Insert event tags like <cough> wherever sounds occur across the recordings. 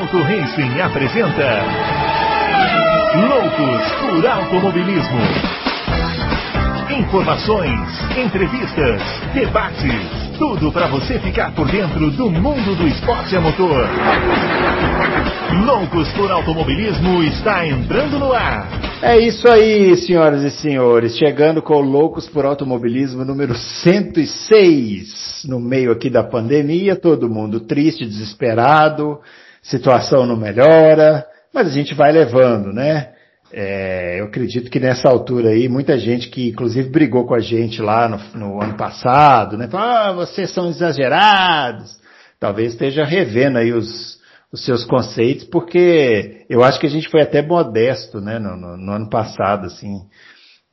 Auto Racing apresenta Loucos por Automobilismo. Informações, entrevistas, debates, tudo para você ficar por dentro do mundo do esporte a motor. Loucos por Automobilismo está entrando no ar. É isso aí, senhoras e senhores, chegando com o Loucos por Automobilismo número 106, no meio aqui da pandemia, todo mundo triste, desesperado, situação não melhora, mas a gente vai levando, né? É, eu acredito que nessa altura aí, muita gente que inclusive brigou com a gente lá no, no ano passado, né? Falou, ah, vocês são exagerados. Talvez esteja revendo aí os, os seus conceitos, porque eu acho que a gente foi até modesto, né, no, no, no ano passado, assim.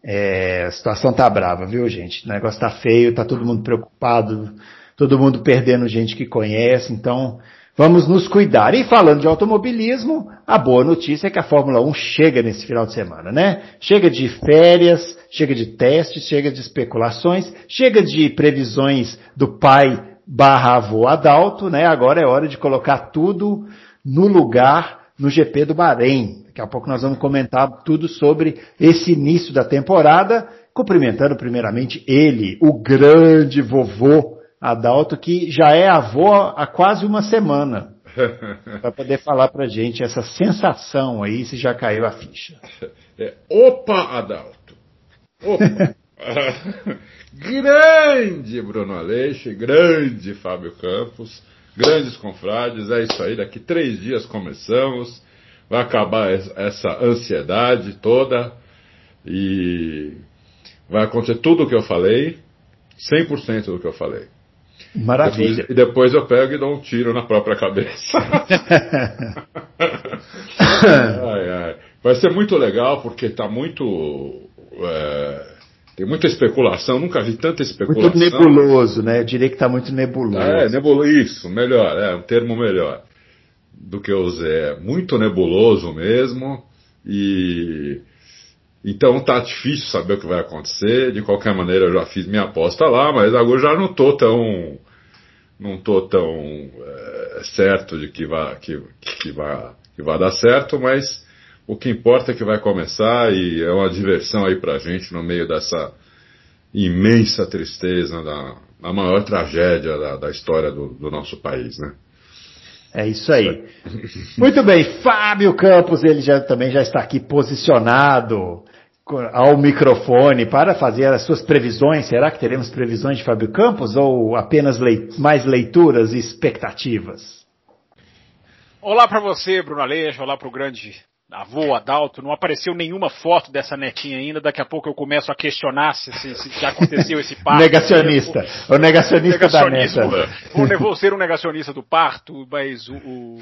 É, a situação tá brava, viu, gente? O negócio tá feio, tá todo mundo preocupado, todo mundo perdendo gente que conhece, então vamos nos cuidar. E falando de automobilismo, a boa notícia é que a Fórmula 1 chega nesse final de semana, né? Chega de férias, chega de testes, chega de especulações, chega de previsões do pai barra avô Adalto, né? Agora é hora de colocar tudo no lugar no GP do Bahrein. Daqui a pouco nós vamos comentar tudo sobre esse início da temporada, cumprimentando primeiramente ele, o grande vovô Adalto, que já é avô há quase uma semana. <laughs> Para poder falar pra gente essa sensação aí, se já caiu a ficha. É, opa, Adalto! Opa! <laughs> grande Bruno Aleixo, grande Fábio Campos, grandes confrades, é isso aí, daqui três dias começamos, vai acabar essa ansiedade toda e vai acontecer tudo o que eu falei, 100% do que eu falei. Maravilha. E depois eu pego e dou um tiro na própria cabeça. <laughs> ai, ai. Vai ser muito legal porque está muito. É tem muita especulação, nunca vi tanta especulação. Muito nebuloso, né? Eu diria que está muito nebuloso. É, nebuloso, isso, melhor, é um termo melhor do que eu usei. É muito nebuloso mesmo. E então tá difícil saber o que vai acontecer. De qualquer maneira, eu já fiz minha aposta lá, mas agora já não tô tão não tô tão é, certo de que vai que, que vai que vai dar certo, mas o que importa é que vai começar e é uma diversão aí pra gente no meio dessa imensa tristeza, da, da maior tragédia da, da história do, do, nosso país, né? É isso aí. <laughs> Muito bem, Fábio Campos, ele já, também já está aqui posicionado ao microfone para fazer as suas previsões. Será que teremos previsões de Fábio Campos ou apenas leit mais leituras e expectativas? Olá para você, Bruno Aleixo, olá para o grande avô Adalto, não apareceu nenhuma foto dessa netinha ainda. Daqui a pouco eu começo a questionar se, se, se já aconteceu esse <laughs> parto. negacionista. O negacionista da neta. Vou, vou ser um negacionista do parto, mas o, o,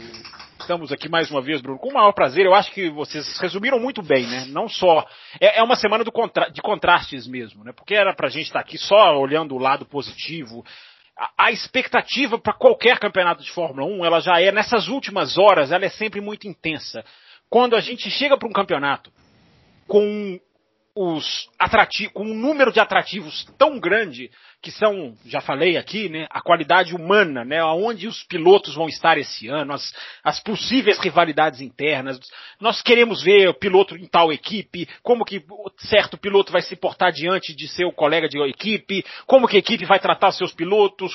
estamos aqui mais uma vez, Bruno, com o maior prazer. Eu acho que vocês resumiram muito bem, né? Não só. É, é uma semana contra, de contrastes mesmo, né? Porque era pra gente estar aqui só olhando o lado positivo a expectativa para qualquer campeonato de Fórmula 1, ela já é, nessas últimas horas, ela é sempre muito intensa quando a gente chega para um campeonato com os atrativos, com um número de atrativos tão grande que são, já falei aqui, né, a qualidade humana, né, aonde os pilotos vão estar esse ano, as, as possíveis rivalidades internas. Nós queremos ver o piloto em tal equipe, como que certo piloto vai se portar diante de seu colega de equipe, como que a equipe vai tratar seus pilotos.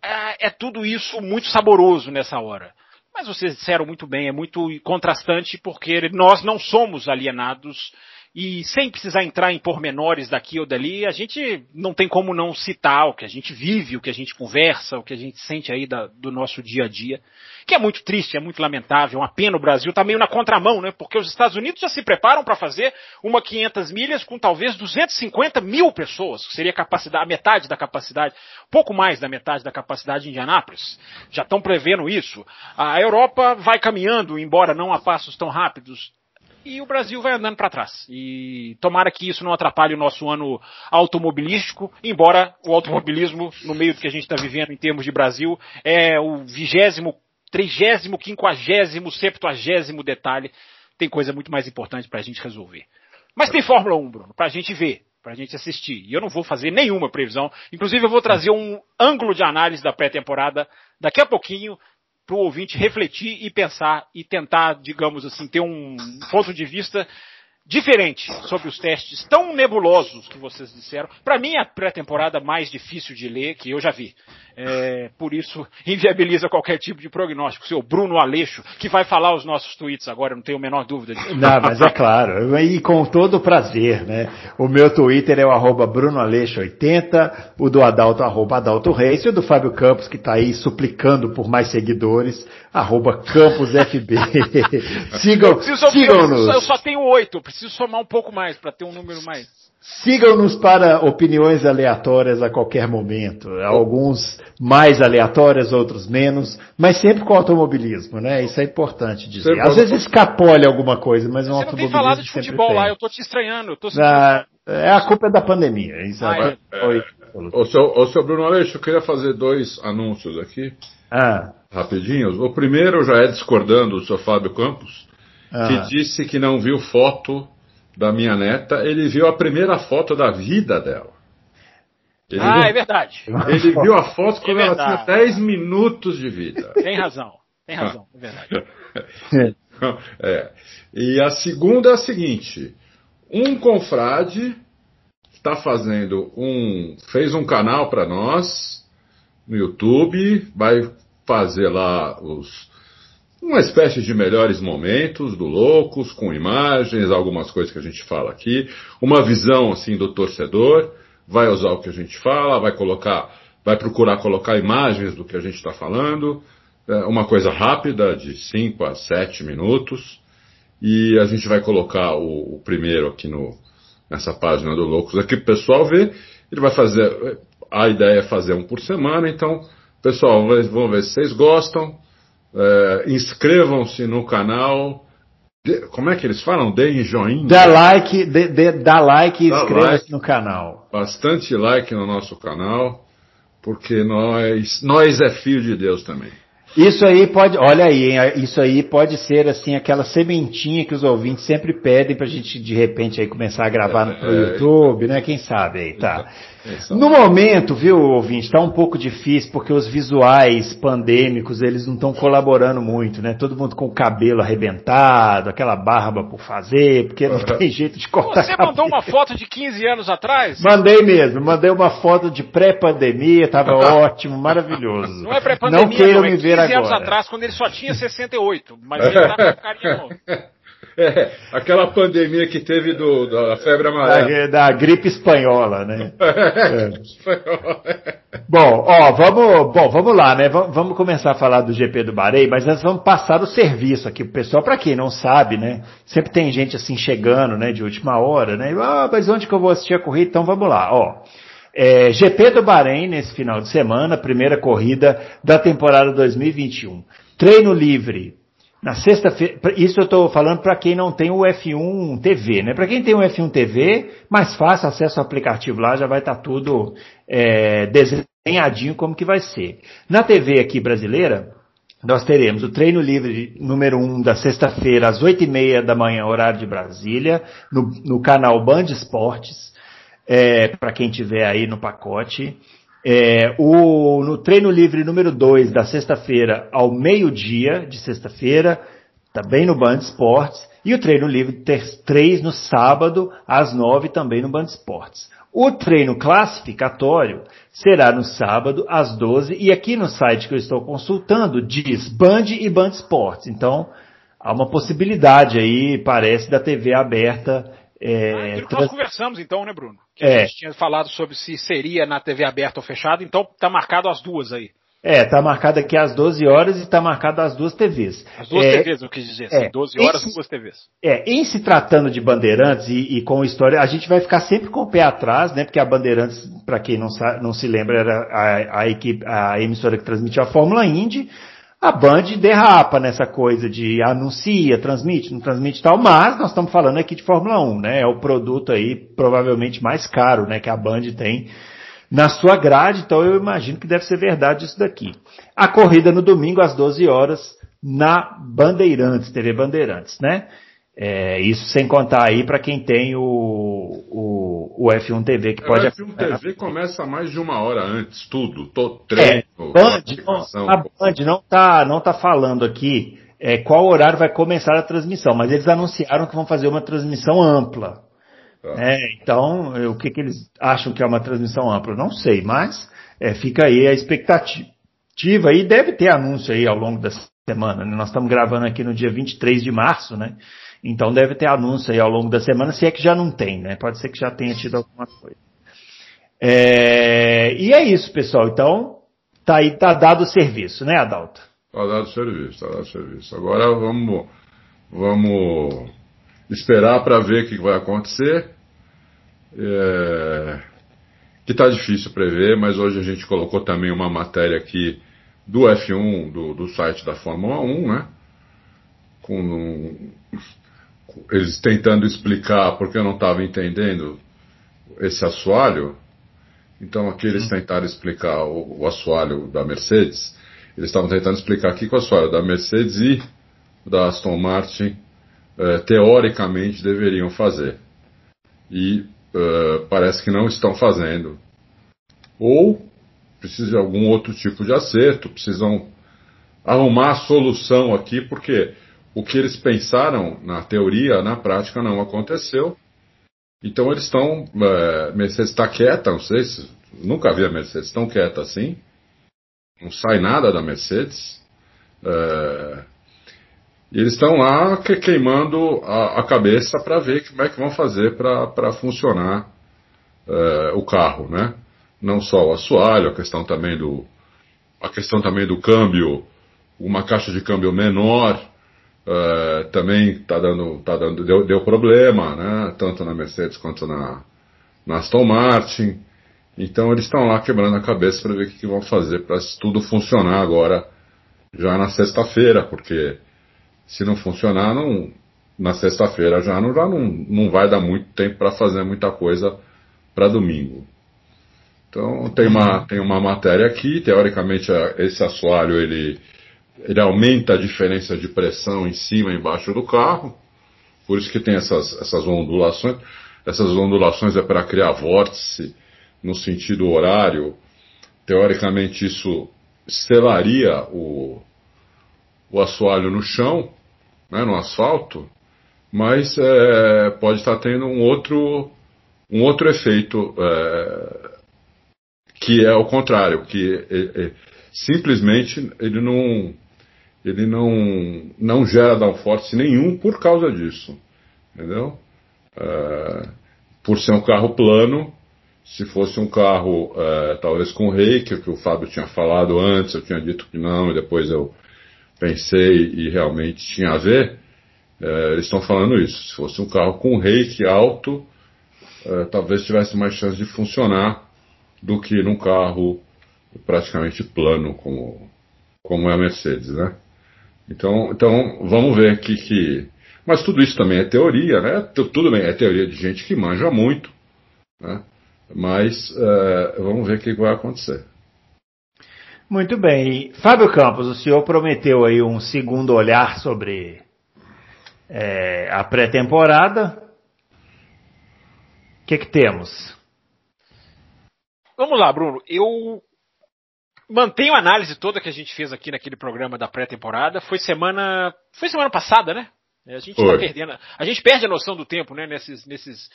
É, é tudo isso muito saboroso nessa hora. Mas vocês disseram muito bem, é muito contrastante porque nós não somos alienados e sem precisar entrar em pormenores daqui ou dali, a gente não tem como não citar o que a gente vive, o que a gente conversa, o que a gente sente aí da, do nosso dia a dia, que é muito triste, é muito lamentável, uma pena o Brasil está meio na contramão, né? Porque os Estados Unidos já se preparam para fazer uma 500 milhas com talvez 250 mil pessoas, que seria a capacidade, a metade da capacidade, pouco mais da metade da capacidade de Indianápolis. Já estão prevendo isso. A Europa vai caminhando, embora não a passos tão rápidos, e o Brasil vai andando para trás. E tomara que isso não atrapalhe o nosso ano automobilístico, embora o automobilismo, no meio do que a gente está vivendo em termos de Brasil, é o vigésimo, trigésimo, quinquagésimo, septuagésimo detalhe. Tem coisa muito mais importante para a gente resolver. Mas tem Fórmula 1, Bruno, para a gente ver, para a gente assistir. E eu não vou fazer nenhuma previsão. Inclusive, eu vou trazer um ângulo de análise da pré-temporada daqui a pouquinho para o ouvinte refletir e pensar e tentar, digamos assim, ter um ponto de vista diferente sobre os testes tão nebulosos que vocês disseram. Para mim, a pré-temporada mais difícil de ler que eu já vi. É, por isso, <laughs> inviabiliza qualquer tipo de prognóstico. Seu Bruno Aleixo, que vai falar os nossos tweets agora, não tenho a menor dúvida disso. Não, mas é claro, e com todo prazer, né? O meu Twitter é o arroba BrunoAleixo80, o do Adalto, arroba Adalto Reis, e o do Fábio Campos, que está aí suplicando por mais seguidores, arroba CampusFB. <laughs> sigam, sigam-nos. Eu só tenho oito, preciso somar um pouco mais para ter um número mais. Sigam-nos para opiniões aleatórias a qualquer momento. Alguns mais aleatórias, outros menos, mas sempre com automobilismo, né? Isso é importante dizer. Às vezes escapole alguma coisa, mas um automobilismo. Você não tem falado de futebol tem. lá, eu tô te estranhando. Eu tô ah, é a culpa da pandemia. Isso ah, é. Foi... Ô, seu, ô, seu Bruno Aleixo, eu queria fazer dois anúncios aqui. Ah. Rapidinhos. O primeiro já é discordando do seu Fábio Campos, ah. que disse que não viu foto da minha neta, ele viu a primeira foto da vida dela. Ele ah, viu, é verdade. Ele viu a foto quando é ela tinha 10 minutos de vida. Tem razão, tem razão, é verdade. <laughs> é. E a segunda é a seguinte: um confrade está fazendo um. fez um canal para nós no YouTube, vai fazer lá os uma espécie de melhores momentos do Loucos, com imagens, algumas coisas que a gente fala aqui, uma visão assim do torcedor, vai usar o que a gente fala, vai colocar, vai procurar colocar imagens do que a gente está falando, é uma coisa rápida, de 5 a 7 minutos, e a gente vai colocar o, o primeiro aqui no, nessa página do Loucos. Aqui o pessoal ver. Ele vai fazer, a ideia é fazer um por semana, então, pessoal, vamos ver se vocês gostam. É, Inscrevam-se no canal. De, como é que eles falam? Deem joinha. Dá like, de, de, dá like e inscreva-se like, no canal. Bastante like no nosso canal, porque nós, nós é filho de Deus também. Isso aí pode, olha aí, hein, isso aí pode ser assim aquela sementinha que os ouvintes sempre pedem pra gente de repente aí começar a gravar no é, YouTube, né? Quem sabe aí, tá. No momento, viu, ouvinte, está um pouco difícil porque os visuais pandêmicos eles não estão colaborando muito, né? Todo mundo com o cabelo arrebentado, aquela barba por fazer, porque não tem jeito de cortar. Você mandou uma foto de 15 anos atrás? Mandei mesmo, mandei uma foto de pré-pandemia, estava ótimo, maravilhoso. Não é pré-pandemia, não queiram não, é me ver 15 agora. anos atrás, quando ele só tinha 68, mas ele tá com carinha <laughs> novo. É, <laughs> aquela pandemia que teve do, da febre amarela. Da, da gripe espanhola, né? <laughs> É. <laughs> bom, ó, vamos, bom, vamos lá, né? Vamos, vamos, começar a falar do GP do Bahrein, mas nós vamos passar o serviço aqui pro pessoal, para quem não sabe, né? Sempre tem gente assim chegando, né, de última hora, né? Ah, mas onde que eu vou assistir a corrida? Então vamos lá, ó. É, GP do Bahrein nesse final de semana, primeira corrida da temporada 2021. Treino livre na sexta-feira, isso eu estou falando para quem não tem o F1 TV, né? Para quem tem o F1 TV, mais fácil, acesso ao aplicativo lá, já vai estar tá tudo é, desenhadinho como que vai ser. Na TV aqui brasileira, nós teremos o treino livre número 1 um da sexta-feira, às oito e meia da manhã, horário de Brasília, no, no canal Band Esportes, é, para quem tiver aí no pacote. É, o, no treino livre número 2 da sexta-feira ao meio-dia de sexta-feira, também no Band Esportes, e o treino livre 3 no sábado às 9 também no Band Esportes. O treino classificatório será no sábado às 12 e aqui no site que eu estou consultando diz Band e Band Esportes. Então, há uma possibilidade aí, parece, da TV aberta é, ah, nós conversamos então, né, Bruno? Que é. a gente tinha falado sobre se seria na TV aberta ou fechada, então tá marcado as duas aí. É, tá marcado aqui às 12 horas e tá marcado as duas TVs. As duas é, TVs, eu quis dizer, é, 12 horas e duas TVs. É, em se tratando de Bandeirantes e, e, com história, a gente vai ficar sempre com o pé atrás, né? Porque a Bandeirantes, para quem não, não se lembra, era a, a, equipe, a emissora que transmitia a Fórmula Indy a Band derrapa nessa coisa de anuncia, transmite, não transmite tal, mas nós estamos falando aqui de Fórmula 1, né? É o produto aí provavelmente mais caro, né, que a Band tem na sua grade, então eu imagino que deve ser verdade isso daqui. A corrida no domingo às 12 horas na Bandeirantes, TV Bandeirantes, né? É, isso sem contar aí para quem tem o, o, o, F1 TV que é, pode. O F1 TV começa mais de uma hora antes, tudo, todo treino. É, Band, não, a Band não tá, não tá falando aqui é, qual horário vai começar a transmissão, mas eles anunciaram que vão fazer uma transmissão ampla. Tá. É, então, o que, que eles acham que é uma transmissão ampla? Não sei, mas é, fica aí a expectativa e deve ter anúncio aí ao longo da semana. Né? Nós estamos gravando aqui no dia 23 de março, né? Então deve ter anúncio aí ao longo da semana, se é que já não tem, né? Pode ser que já tenha tido alguma coisa. É, e é isso, pessoal. Então, tá aí, tá dado o serviço, né, Adalto? Tá dado o serviço, tá dado o serviço. Agora vamos, vamos esperar para ver o que vai acontecer. É, que está difícil prever, mas hoje a gente colocou também uma matéria aqui do F1, do, do site da Fórmula 1, né? Com um, eles tentando explicar porque eu não estava entendendo esse assoalho. Então aqui eles tentaram explicar o, o assoalho da Mercedes. Eles estavam tentando explicar aqui que o assoalho da Mercedes e da Aston Martin eh, teoricamente deveriam fazer. E uh, parece que não estão fazendo. Ou precisa de algum outro tipo de acerto, precisam arrumar a solução aqui, porque o que eles pensaram na teoria, na prática, não aconteceu. Então eles estão. É, Mercedes está quieta, não sei se. Nunca vi a Mercedes tão quieta assim. Não sai nada da Mercedes. É, e eles estão lá que, queimando a, a cabeça para ver como é que vão fazer para funcionar é, o carro, né? Não só o assoalho, a questão também do a questão também do câmbio, uma caixa de câmbio menor é, também tá dando, tá dando deu, deu problema, né? Tanto na Mercedes quanto na, na Aston Martin. Então eles estão lá quebrando a cabeça para ver o que, que vão fazer para tudo funcionar agora já na sexta-feira, porque se não funcionar, não, na sexta-feira já, não, já não, não vai dar muito tempo para fazer muita coisa para domingo. Então tem uma, tem uma matéria aqui, teoricamente esse assoalho ele, ele aumenta a diferença de pressão em cima e embaixo do carro, por isso que tem essas, essas ondulações. Essas ondulações é para criar vórtice no sentido horário. Teoricamente isso selaria o, o assoalho no chão, né, no asfalto, mas é, pode estar tendo um outro, um outro efeito é, que é o contrário, que é, é simplesmente ele não ele não, não gera downforce nenhum por causa disso, entendeu? É, por ser um carro plano, se fosse um carro é, talvez com reiki, que o Fábio tinha falado antes, eu tinha dito que não, e depois eu pensei e realmente tinha a ver, é, eles estão falando isso. Se fosse um carro com reiki alto, é, talvez tivesse mais chance de funcionar do que num carro praticamente plano como, como é a Mercedes, né? Então, então vamos ver que, que. Mas tudo isso também é teoria, né? Tudo bem, é teoria de gente que manja muito, né? Mas é, vamos ver o que vai acontecer. Muito bem. Fábio Campos, o senhor prometeu aí um segundo olhar sobre é, a pré-temporada. O que, que temos? Vamos lá, Bruno. Eu mantenho a análise toda que a gente fez aqui naquele programa da pré-temporada. Foi semana, foi semana passada, né? A gente tá perdendo, a gente perde a noção do tempo, né? Nesses, nesses,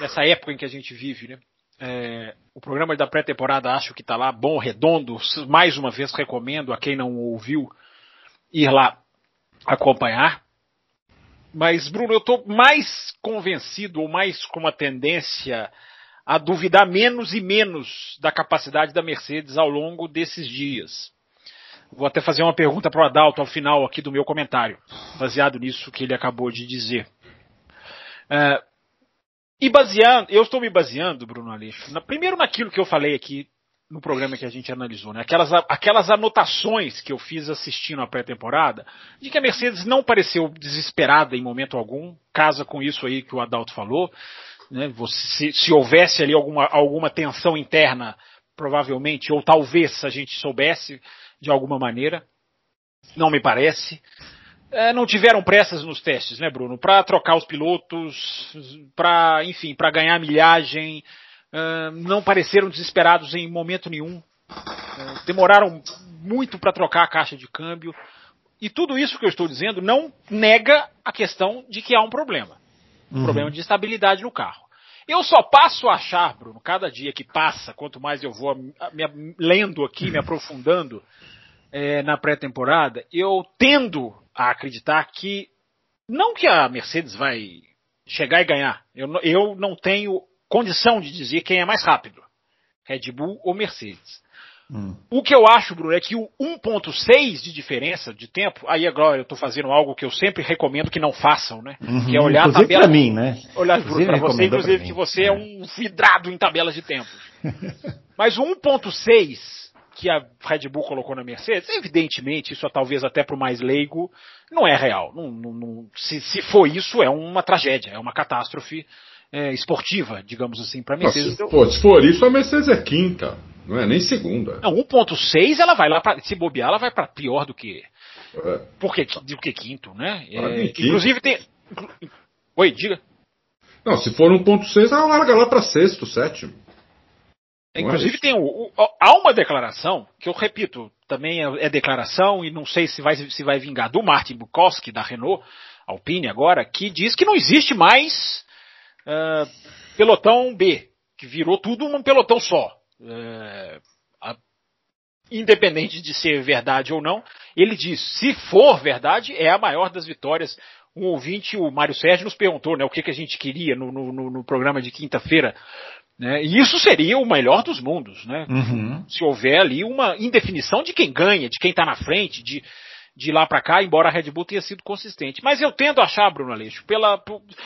nessa época em que a gente vive, né? É, o programa da pré-temporada acho que está lá bom, redondo. Mais uma vez recomendo a quem não ouviu ir lá acompanhar. Mas, Bruno, eu estou mais convencido ou mais com uma tendência a duvidar menos e menos da capacidade da Mercedes ao longo desses dias. Vou até fazer uma pergunta para o Adalto ao final aqui do meu comentário, baseado nisso que ele acabou de dizer. É, e baseando, eu estou me baseando, Bruno Aleixo, na, primeiro naquilo que eu falei aqui no programa que a gente analisou, né? Aquelas, aquelas anotações que eu fiz assistindo a pré-temporada, de que a Mercedes não pareceu desesperada em momento algum, casa com isso aí que o Adalto falou, né? Se, se houvesse ali alguma, alguma tensão interna, provavelmente, ou talvez a gente soubesse de alguma maneira, não me parece. é, não tiveram pressas nos testes, né, Bruno? Para trocar os pilotos, para, enfim, para ganhar milhagem, uh, não pareceram desesperados em momento nenhum. Uh, demoraram muito para trocar a caixa de câmbio. E tudo isso que eu estou dizendo não nega a questão de que há um problema. Um uhum. problema de estabilidade no carro. Eu só passo a achar, Bruno, cada dia que passa, quanto mais eu vou me, lendo aqui, me aprofundando é, na pré-temporada, eu tendo a acreditar que não que a Mercedes vai chegar e ganhar. Eu, eu não tenho condição de dizer quem é mais rápido, Red Bull ou Mercedes. Hum. O que eu acho, Bruno, é que o 1.6 de diferença de tempo, aí agora eu estou fazendo algo que eu sempre recomendo que não façam, né? Uhum, que é olhar a tabela. para mim, né? Olhar para você, inclusive, que você é. é um vidrado em tabelas de tempo. <laughs> Mas o 1.6 que a Red Bull colocou na Mercedes, evidentemente, isso é talvez até para o mais leigo, não é real. Não, não, não, se, se for isso, é uma tragédia, é uma catástrofe é, esportiva, digamos assim, para a Mercedes. se, for, se for isso, a Mercedes é quinta. Não é nem segunda. Não, 1.6 ela vai lá para se bobear, ela vai para pior do que é. porque do que quinto, né? É, inclusive tem Oi, diga. Não, se for 1.6 ela larga lá para sexto, sétimo. É inclusive é tem o, o, há uma declaração que eu repito, também é, é, declaração e não sei se vai se vai vingar do Martin Bukowski da Renault Alpine agora, que diz que não existe mais uh, pelotão B, que virou tudo um pelotão só é, a, independente de ser verdade ou não, ele diz: se for verdade, é a maior das vitórias. Um ouvinte, o Mário Sérgio, nos perguntou né, o que, que a gente queria no, no, no programa de quinta-feira. Né, e isso seria o melhor dos mundos, né? Uhum. Se houver ali uma indefinição de quem ganha, de quem está na frente, de, de lá para cá, embora a Red Bull tenha sido consistente. Mas eu tendo a achar, Bruno Aleixo, pela,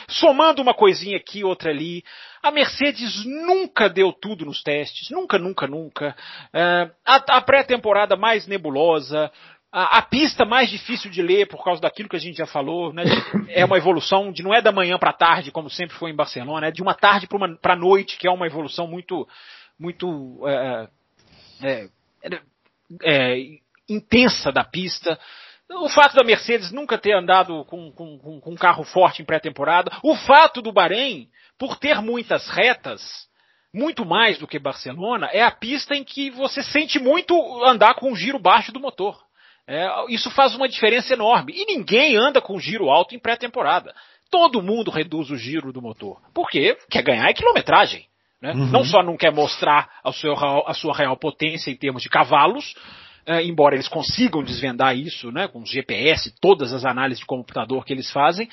somando uma coisinha aqui, outra ali, a Mercedes nunca deu tudo nos testes, nunca, nunca, nunca. Uh, a, a pré-temporada mais nebulosa, a, a, pista mais difícil de ler por causa daquilo que a gente já falou, né? É uma evolução de não é da manhã para tarde, como sempre foi em Barcelona, é de uma tarde para noite, que é uma evolução muito, muito uh, é, é, intensa da pista. O fato da Mercedes nunca ter andado com, com, com um carro forte em pré-temporada. O fato do Bahrein, por ter muitas retas, muito mais do que Barcelona, é a pista em que você sente muito andar com o giro baixo do motor. É, isso faz uma diferença enorme. E ninguém anda com giro alto em pré-temporada. Todo mundo reduz o giro do motor. Porque quer ganhar é quilometragem. Né? Uhum. Não só não quer mostrar a sua, a sua real potência em termos de cavalos, é, embora eles consigam desvendar isso, né, com GPS, todas as análises de computador que eles fazem,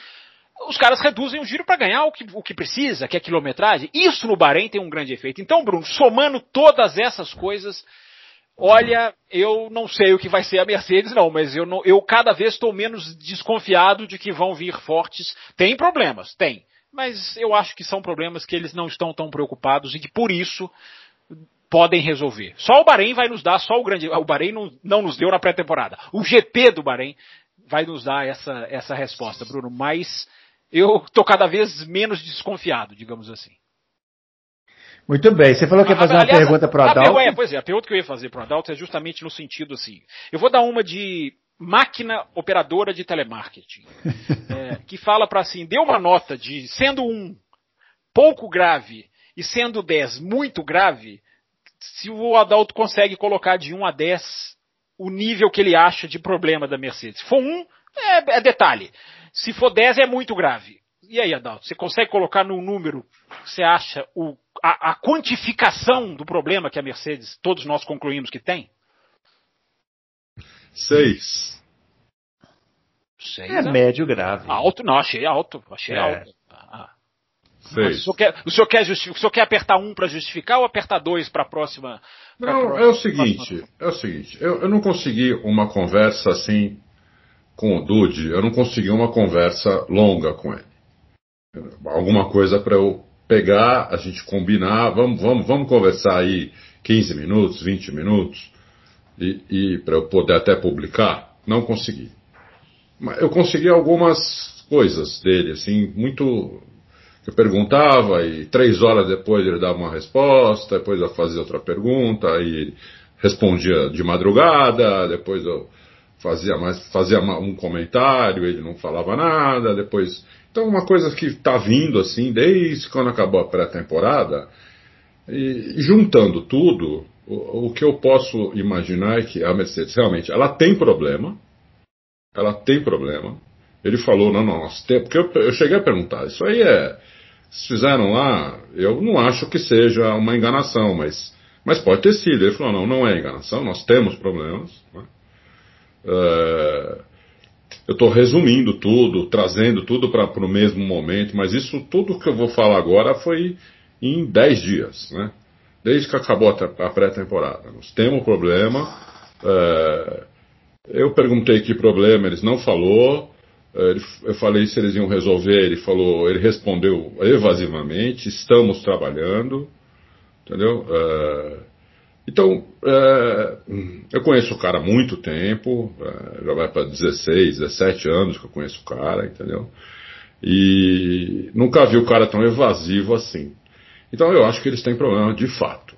os caras reduzem o giro para ganhar o que, o que precisa, que é quilometragem. Isso no Bahrein tem um grande efeito. Então, Bruno, somando todas essas coisas, olha, eu não sei o que vai ser a Mercedes, não, mas eu, não, eu cada vez estou menos desconfiado de que vão vir fortes. Tem problemas, tem. Mas eu acho que são problemas que eles não estão tão preocupados e que por isso podem resolver. Só o Bahrein vai nos dar, só o grande. O Bahrein não, não nos deu na pré-temporada. O GP do Bahrein vai nos dar essa, essa resposta, Bruno. Mas eu estou cada vez menos desconfiado, digamos assim. Muito bem. Você falou que ia fazer uma Aliás, pergunta para o Adalto. É, pois é, a pergunta que eu ia fazer para o Adalto é justamente no sentido assim. Eu vou dar uma de máquina operadora de telemarketing, <laughs> é, que fala para assim, deu uma nota de sendo um pouco grave e sendo 10 muito grave, se o Adalto consegue colocar de 1 a 10 o nível que ele acha de problema da Mercedes. Se for 1, é, é detalhe. Se for 10, é muito grave. E aí, Adalto, você consegue colocar num número, você acha, o, a, a, quantificação do problema que a Mercedes, todos nós concluímos que tem? Seis. Seis é, é médio grave. Alto, não, achei alto. Achei é. alto. O senhor, quer, o, senhor quer o senhor quer apertar um para justificar ou apertar dois para a próxima? Não, próxima, é o seguinte, é o seguinte, eu, eu não consegui uma conversa assim com o Dude, eu não consegui uma conversa longa com ele. Alguma coisa para eu pegar, a gente combinar, vamos, vamos, vamos conversar aí 15 minutos, 20 minutos, e, e para eu poder até publicar, não consegui. Mas eu consegui algumas coisas dele, assim, muito eu perguntava e três horas depois ele dava uma resposta, depois eu fazia outra pergunta, e respondia de madrugada, depois eu fazia mais, fazia um comentário, ele não falava nada, depois. Então uma coisa que está vindo assim desde quando acabou a pré-temporada, e juntando tudo, o, o, que eu posso imaginar é que a Mercedes realmente ela tem problema, ela tem problema. Ele falou, não, não, nós temos, porque eu, eu cheguei a perguntar, isso aí é, se fizeram lá, eu não acho que seja uma enganação, mas, mas pode ter sido. Ele falou, não, não é enganação, nós temos problemas. Né? É, eu estou resumindo tudo, trazendo tudo para o mesmo momento, mas isso tudo que eu vou falar agora foi em 10 dias, né? Desde que acabou a pré-temporada. Nós temos problema. É, eu perguntei que problema, eles não falou. É, eu falei se eles iam resolver, ele falou, ele respondeu evasivamente, estamos trabalhando, entendeu? É, então, é, eu conheço o cara há muito tempo, já vai para 16, 17 anos que eu conheço o cara, entendeu? E nunca vi o cara tão evasivo assim. Então eu acho que eles têm problema de fato.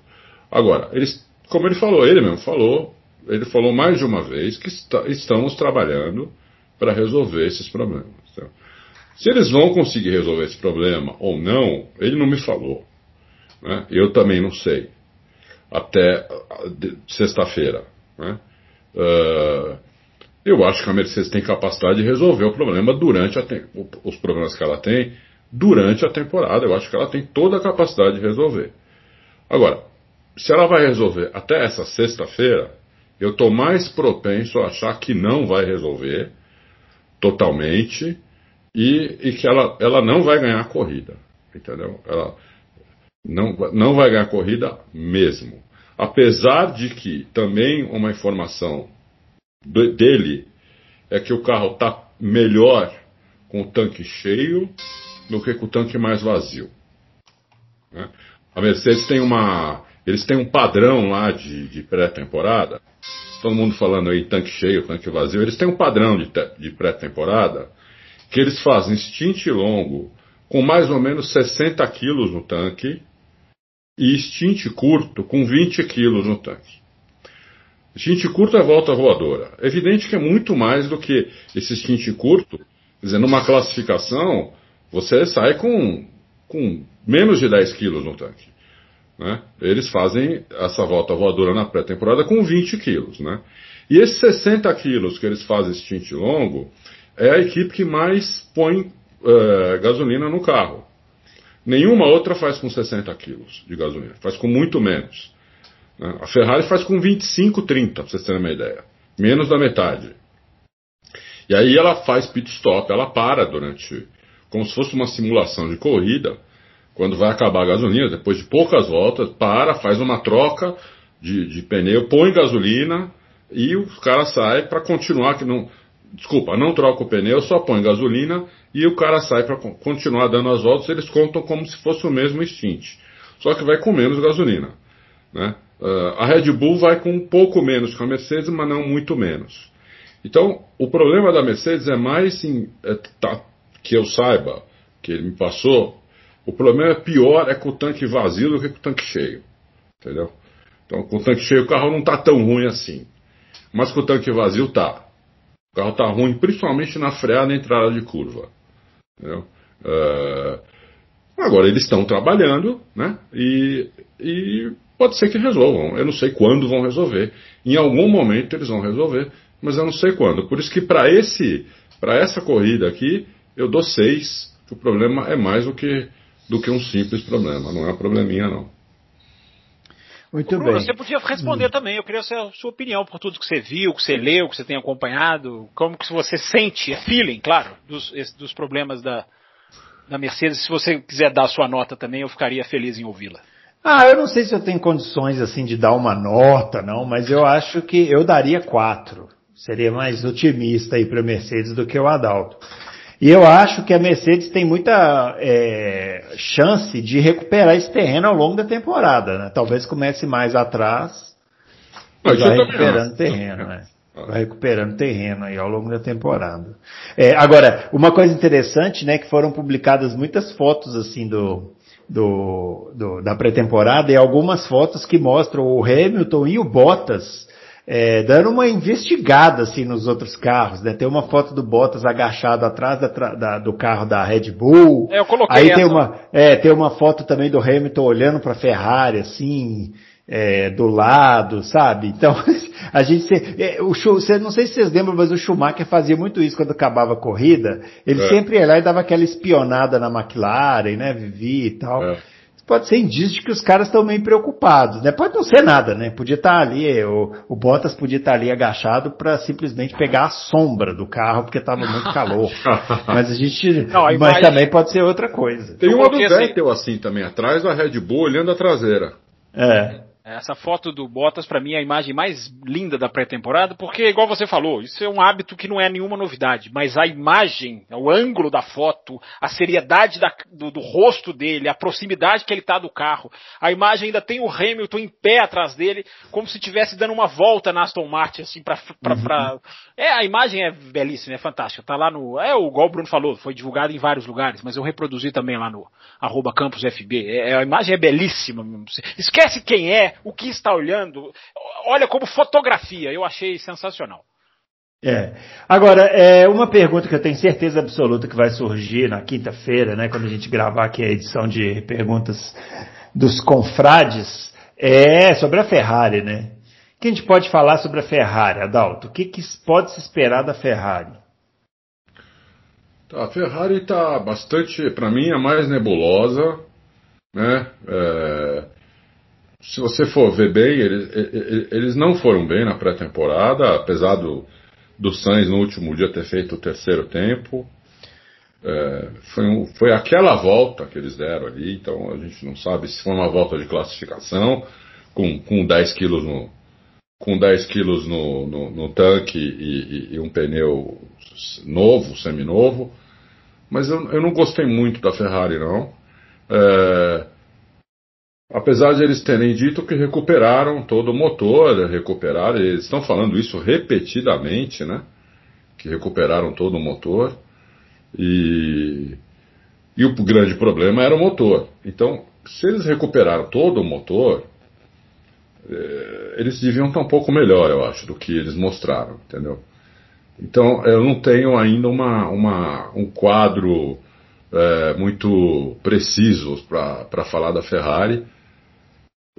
Agora, eles, como ele falou, ele mesmo falou, ele falou mais de uma vez que está, estamos trabalhando para resolver esses problemas. Então, se eles vão conseguir resolver esse problema ou não, ele não me falou. Né? Eu também não sei até sexta-feira. Né? Uh, eu acho que a Mercedes tem capacidade de resolver o problema durante os problemas que ela tem durante a temporada. Eu acho que ela tem toda a capacidade de resolver. Agora, se ela vai resolver até essa sexta-feira, eu estou mais propenso a achar que não vai resolver totalmente e, e que ela, ela não vai ganhar a corrida. Entendeu? Ela, não, não vai ganhar corrida mesmo. Apesar de que também uma informação do, dele é que o carro está melhor com o tanque cheio do que com o tanque mais vazio. Né? A Mercedes tem uma. Eles têm um padrão lá de, de pré-temporada. Todo mundo falando aí tanque cheio, tanque vazio. Eles têm um padrão de, de pré-temporada que eles fazem stint longo com mais ou menos 60 quilos no tanque e stint curto com 20 quilos no tanque. Stint curto é volta voadora. É evidente que é muito mais do que esse stint curto. Quer dizer, numa classificação, você sai com, com menos de 10 quilos no tanque. Né? Eles fazem essa volta voadora na pré-temporada com 20 quilos. Né? E esses 60 quilos que eles fazem stint longo é a equipe que mais põe uh, gasolina no carro. Nenhuma outra faz com 60 quilos de gasolina, faz com muito menos. Né? A Ferrari faz com 25, 30, para vocês terem uma ideia. Menos da metade. E aí ela faz pit stop, ela para durante, como se fosse uma simulação de corrida, quando vai acabar a gasolina, depois de poucas voltas, para, faz uma troca de, de pneu, põe gasolina e o cara sai para continuar que não, desculpa, não troca o pneu, só põe gasolina e o cara sai para continuar dando as voltas, eles contam como se fosse o mesmo stint. Só que vai com menos gasolina. Né? Uh, a Red Bull vai com um pouco menos que a Mercedes, mas não muito menos. Então, o problema da Mercedes é mais, em, é, tá, que eu saiba, que ele me passou, o problema é pior é com o tanque vazio do que com o tanque cheio. Entendeu? Então, com o tanque cheio o carro não está tão ruim assim. Mas com o tanque vazio tá. O carro está ruim, principalmente na freada e entrada de curva. Uh, agora, eles estão trabalhando, né? E, e pode ser que resolvam. Eu não sei quando vão resolver. Em algum momento eles vão resolver, mas eu não sei quando. Por isso que para esse, para essa corrida aqui, eu dou seis. Que o problema é mais do que do que um simples problema. Não é um probleminha não. Muito Bruno, bem. Você podia responder hum. também. Eu queria saber a sua opinião por tudo que você viu, que você leu, que você tem acompanhado. Como que você sente, é feeling, claro, dos, dos problemas da, da Mercedes. Se você quiser dar a sua nota também, eu ficaria feliz em ouvi-la. Ah, eu não sei se eu tenho condições assim de dar uma nota, não, mas eu acho que eu daria quatro. Seria mais otimista aí para Mercedes do que o Adalto. E eu acho que a Mercedes tem muita é, chance de recuperar esse terreno ao longo da temporada. Né? Talvez comece mais atrás e vai recuperando terreno. Né? Vai recuperando terreno aí ao longo da temporada. É, agora, uma coisa interessante, né, que foram publicadas muitas fotos assim do, do, do da pré-temporada e algumas fotos que mostram o Hamilton e o Bottas é, dando uma investigada assim nos outros carros, né? Tem uma foto do Bottas agachado atrás da, da, do carro da Red Bull. É, eu coloquei Aí essa. tem uma, é, tem uma foto também do Hamilton olhando para a Ferrari assim, é, do lado, sabe? Então <laughs> a gente, é, o não sei se vocês lembram, mas o Schumacher fazia muito isso quando acabava a corrida. Ele É. sempre ia lá e dava aquela espionada na McLaren, né? Vivia e tal É. pode ser indício de que os caras estão meio preocupados, né? Pode não ser nada, né? Podia estar ali, o, o Bottas podia estar ali agachado para simplesmente pegar a sombra do carro porque estava muito calor. <laughs> Mas a gente, Não, a mas também pode ser outra coisa. Tem uma do assim- Vettel assim também, atrás da Red Bull, olhando a traseira. É. Essa foto do Bottas, pra mim, é a imagem mais linda da pré-temporada, porque, igual você falou, isso é um hábito que não é nenhuma novidade, mas a imagem, o ângulo da foto, a seriedade da- do, do rosto dele, a proximidade que ele tá do carro, a imagem ainda tem o Hamilton em pé atrás dele, como se estivesse dando uma volta na Aston Martin, assim, pra, pra, pra- É, a imagem é belíssima, é fantástica, tá lá no... É, o igual o Bruno falou, foi divulgado em vários lugares, mas eu reproduzi também lá no arroba campusfb, é, a imagem é belíssima, esquece quem é, o que está olhando, olha como fotografia, eu achei sensacional. É. Agora, é uma pergunta que eu tenho certeza absoluta que vai surgir na quinta-feira, né, quando a gente gravar aqui a edição de perguntas dos confrades, é sobre a Ferrari, né? O que a gente pode falar sobre a Ferrari, Adalto? O que, que pode se esperar da Ferrari? Tá, A Ferrari está bastante, para mim, a mais nebulosa, né? É, se você for ver bem, eles, eles- não foram bem na pré-temporada, apesar do, do Sainz no último dia ter feito o terceiro tempo. É, foi, um- foi aquela volta que eles deram ali, então a gente não sabe se foi uma volta de classificação com, com 10 quilos no, com 10 quilos no, no, no tanque e, e- e um pneu novo, seminovo. Mas eu, eu não gostei muito da Ferrari, não. É, apesar de eles terem dito que recuperaram todo o motor, recuperaram, eles estão falando isso repetidamente, né? Que recuperaram todo o motor. E, e o grande problema era o motor. Então, se eles recuperaram todo o motor, eh, eles deviam estar um pouco melhor, eu acho, do que eles mostraram, entendeu? Então, eu não tenho ainda uma, uma, um quadro eh, muito preciso para falar da Ferrari.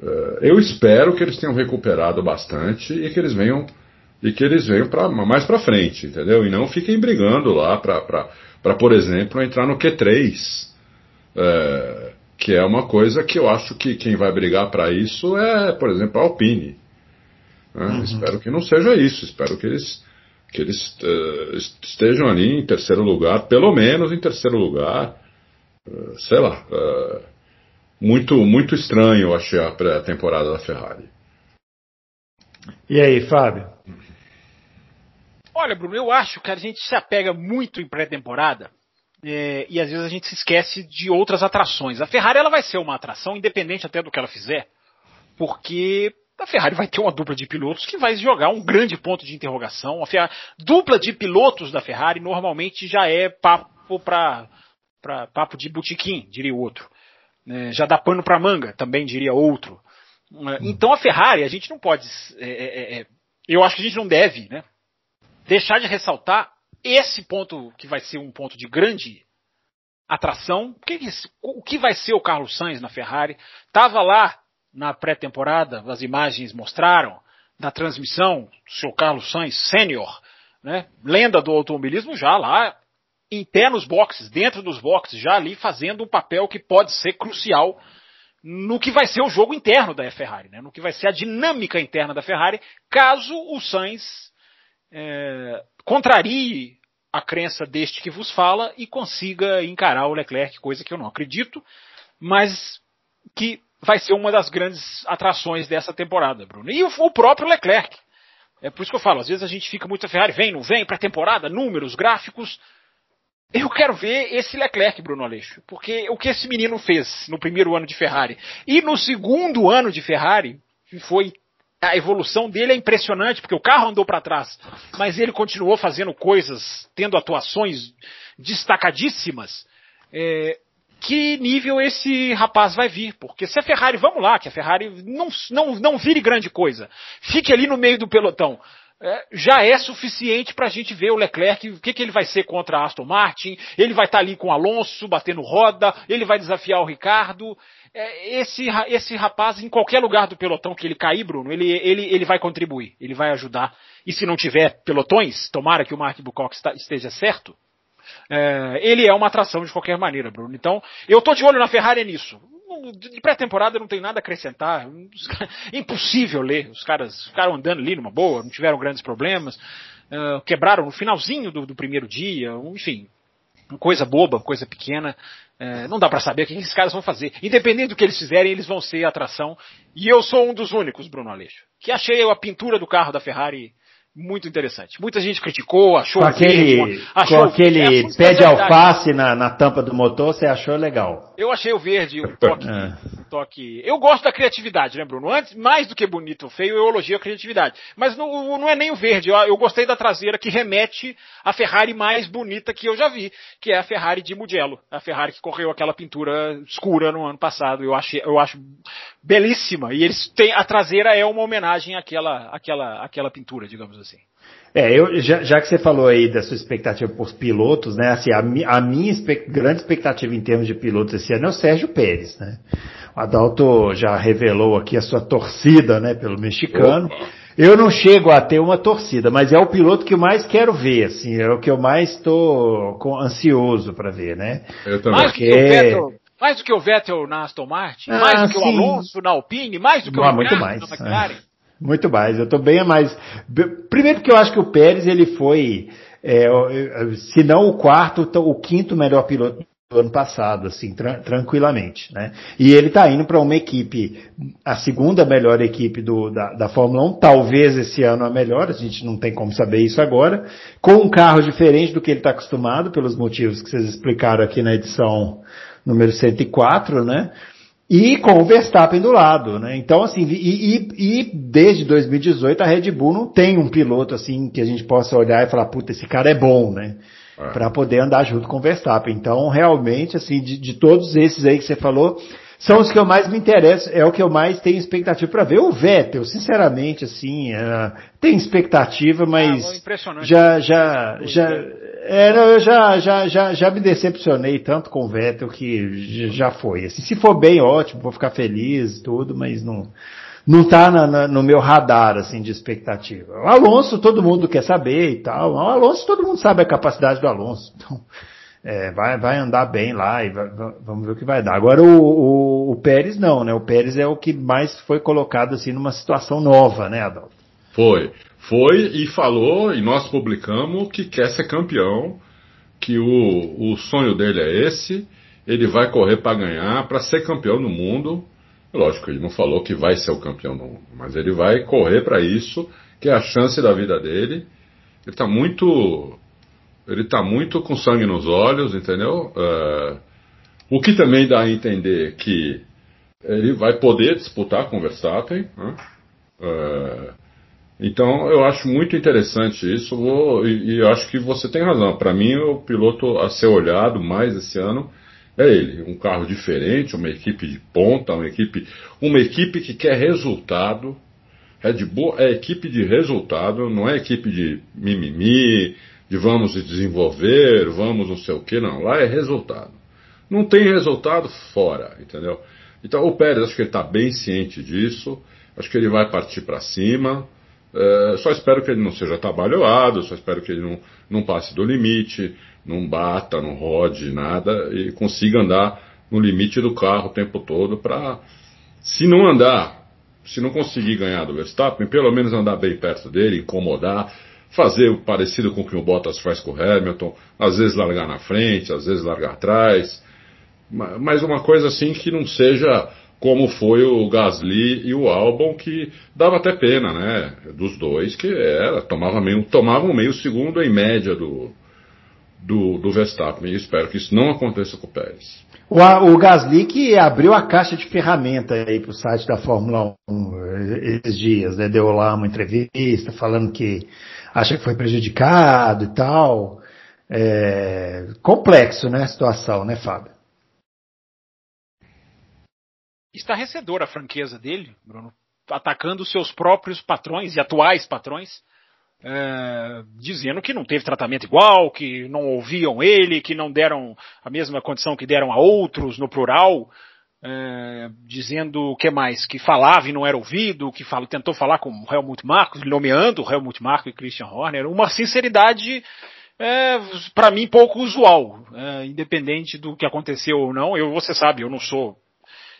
Eh, eu espero que eles tenham recuperado bastante e que eles venham e que eles venham pra, mais para frente, entendeu? E não fiquem brigando lá para, por exemplo, entrar no Q3, eh, que é uma coisa que eu acho que quem vai brigar para isso é, por exemplo, a Alpine. né? Espero que não seja isso. Espero que eles que eles est- estejam ali em terceiro lugar, pelo menos em terceiro lugar. Eh, sei lá. eh, muito, muito estranho eu achei a pré-temporada da Ferrari. E aí, Fábio? Olha, Bruno, eu acho que a gente se apega muito em pré-temporada é, e às vezes a gente se esquece de outras atrações. A Ferrari ela vai ser uma atração, independente até do que ela fizer, porque a Ferrari vai ter uma dupla de pilotos que vai jogar um grande ponto de interrogação. A Ferrari- dupla de pilotos da Ferrari normalmente já é papo para papo de botequim, diria o outro. É, já dá pano para manga, também diria outro. É, Então a Ferrari, a gente não pode. é, é, é, eu acho que a gente não deve, né? deixar de ressaltar esse ponto que vai ser um ponto de grande atração. O que, o que vai ser o Carlos Sainz na Ferrari? Estava lá na pré-temporada, as imagens mostraram, da transmissão, o seu Carlos Sainz sênior, né? lenda do automobilismo, já lá em pé nos boxes, dentro dos boxes, já ali fazendo um papel que pode ser crucial no que vai ser o jogo interno da Ferrari, né? no que vai ser a dinâmica interna da Ferrari, caso o Sainz é, contrarie a crença deste que vos fala e consiga encarar o Leclerc, coisa que eu não acredito, mas que vai ser uma das grandes atrações dessa temporada, Bruno. E o, o próprio Leclerc. É por isso que eu falo, às vezes a gente fica muito a Ferrari, vem, não vem, para temporada, números, gráficos. Eu quero ver esse Leclerc, Bruno Aleixo, porque o que esse menino fez no primeiro ano de Ferrari e no segundo ano de Ferrari foi a evolução dele é impressionante, porque o carro andou para trás, mas ele continuou fazendo coisas, tendo atuações destacadíssimas. É, que nível esse rapaz vai vir. Porque se a Ferrari, vamos lá, que a Ferrari não, não, não vire grande coisa, fique ali no meio do pelotão. É, já é suficiente para a gente ver o Leclerc, o que, que ele vai ser contra a Aston Martin, ele vai estar tá ali com o Alonso, batendo roda, ele vai desafiar o Ricardo. É, esse, esse rapaz, em qualquer lugar do pelotão que ele cair, Bruno, ele, ele, ele vai contribuir, ele vai ajudar. E se não tiver pelotões, tomara que o Mark Bucock esteja certo, é, ele é uma atração de qualquer maneira, Bruno. Então, eu tô de olho na Ferrari nisso. De pré-temporada não tem nada a acrescentar. Impossível ler. Os caras ficaram andando ali numa boa, não tiveram grandes problemas. Uh, quebraram no finalzinho do, do, primeiro dia, enfim. Coisa boba, coisa pequena. Uh, não dá para saber o que esses caras vão fazer. Independente do que eles fizerem, eles vão ser atração. E eu sou um dos únicos, Bruno Aleixo, que achei a pintura do carro da Ferrari muito interessante. Muita gente criticou, achou com aquele, verde, achou, com aquele é, pé de alface na, na tampa do motor, você achou legal? Eu achei o verde um <laughs> toque, é. um toque. Eu gosto da criatividade, né, Bruno? Antes, mais do que bonito ou feio, eu elogio a criatividade. Mas não, não é nem o verde. Eu, eu, gostei da traseira que remete à Ferrari mais bonita que eu já vi, que é a Ferrari de Mugello, a Ferrari que correu aquela pintura escura no ano passado. Eu achei, eu acho belíssima. E eles têm a traseira é uma homenagem àquela, àquela, àquela pintura, digamos assim. É, eu, já, já, que você falou aí da sua expectativa por pilotos, né, assim, a, a minha grande expectativa em termos de pilotos esse ano é o Sérgio Pérez, né. O Adalto já revelou aqui a sua torcida, né, pelo mexicano. Eu não chego a ter uma torcida, mas é o piloto que eu mais quero ver, assim, é o que eu mais estou ansioso para ver, né. Eu também. Mais, Porque... do que o Vettel, mais do que o Vettel na Aston Martin, ah, mais do que sim. o Alonso na Alpine, mais do que o ah, muito mais, na McLaren. É. Muito mais. Eu estou bem mais. Primeiro porque eu acho que o Pérez ele foi, é, se não o quarto, o quinto melhor piloto do ano passado, assim, tra tranquilamente, né? E ele está indo para uma equipe, a segunda melhor equipe do, da, da Fórmula 1, talvez esse ano a melhor, a gente não tem como saber isso agora, com um carro diferente do que ele está acostumado, pelos motivos que vocês explicaram aqui na edição número 104, né? E com o Verstappen do lado, né? Então, assim, e, e, e, desde 2018 a Red Bull não tem um piloto assim que a gente possa olhar e falar, puta, esse cara é bom, né? É. Para poder andar junto com o Verstappen. Então, realmente, assim, de, de, todos esses aí que você falou, são os que eu mais me interesso, é o que eu mais tenho expectativa para ver. O Vettel, sinceramente, assim, uh, tem expectativa, mas ah, já, já, já, é, não, eu já, já, já, já me decepcionei tanto com o Vettel que já foi. Assim, se for bem, ótimo, vou ficar feliz tudo, mas não, não tá na, na, no meu radar, assim, de expectativa. O Alonso, todo mundo quer saber e tal. O Alonso, todo mundo sabe a capacidade do Alonso. Então, é, vai, vai andar bem lá e vai, vamos ver o que vai dar. Agora o, o, o, Pérez não, né? O Pérez é o que mais foi colocado assim numa situação nova, né, Adalto? Foi foi e falou, e nós publicamos, que quer ser campeão, que o, o sonho dele é esse, ele vai correr para ganhar, para ser campeão no mundo. Lógico, ele não falou que vai ser o campeão no mundo, mas ele vai correr para isso, que é a chance da vida dele. Ele está muito. Ele tá muito com sangue nos olhos, entendeu? Uh, o que também dá a entender que ele vai poder disputar com o Verstappen. Né? Uh, então eu acho muito interessante isso vou, e, e, acho que você tem razão. Para mim, o piloto a ser olhado mais esse ano é ele. Um carro diferente, uma equipe de ponta, uma equipe, uma equipe que quer resultado. Red Bull é equipe de resultado, não é equipe de mimimi, de vamos desenvolver, vamos não sei o que, não. Lá é resultado. Não tem resultado fora, entendeu? Então o Pérez, acho que ele está bem ciente disso, acho que ele vai partir para cima. É, só espero que ele não seja trabalhado, só espero que ele não, não passe do limite, não bata, não rode, nada, e consiga andar no limite do carro o tempo todo para, se não andar, se não conseguir ganhar do Verstappen, pelo menos andar bem perto dele, incomodar, fazer o parecido com o que o Bottas faz com o Hamilton, às vezes largar na frente, às vezes largar atrás, mas uma coisa assim que não seja como foi o Gasly e o Albon, que dava até pena, né? Dos dois, que era, tomava meio, tomavam meio segundo em média do, do, do Verstappen. E espero que isso não aconteça com o Pérez. O, o Gasly que abriu a caixa de ferramenta aí para o site da Fórmula 1 esses dias, né? Deu lá uma entrevista falando que acha que foi prejudicado e tal. É, complexo, né, a situação, né, Fábio? Estarrecedora a franqueza dele, Bruno, atacando seus próprios patrões e atuais patrões, é, dizendo que não teve tratamento igual, que não ouviam ele, que não deram a mesma condição que deram a outros no plural, é, dizendo o que mais? Que falava e não era ouvido, que fala, tentou falar com o Helmut Marko, nomeando o Helmut Marko e Christian Horner, uma sinceridade é, para mim pouco usual, é, independente do que aconteceu ou não. Eu, você sabe, eu não sou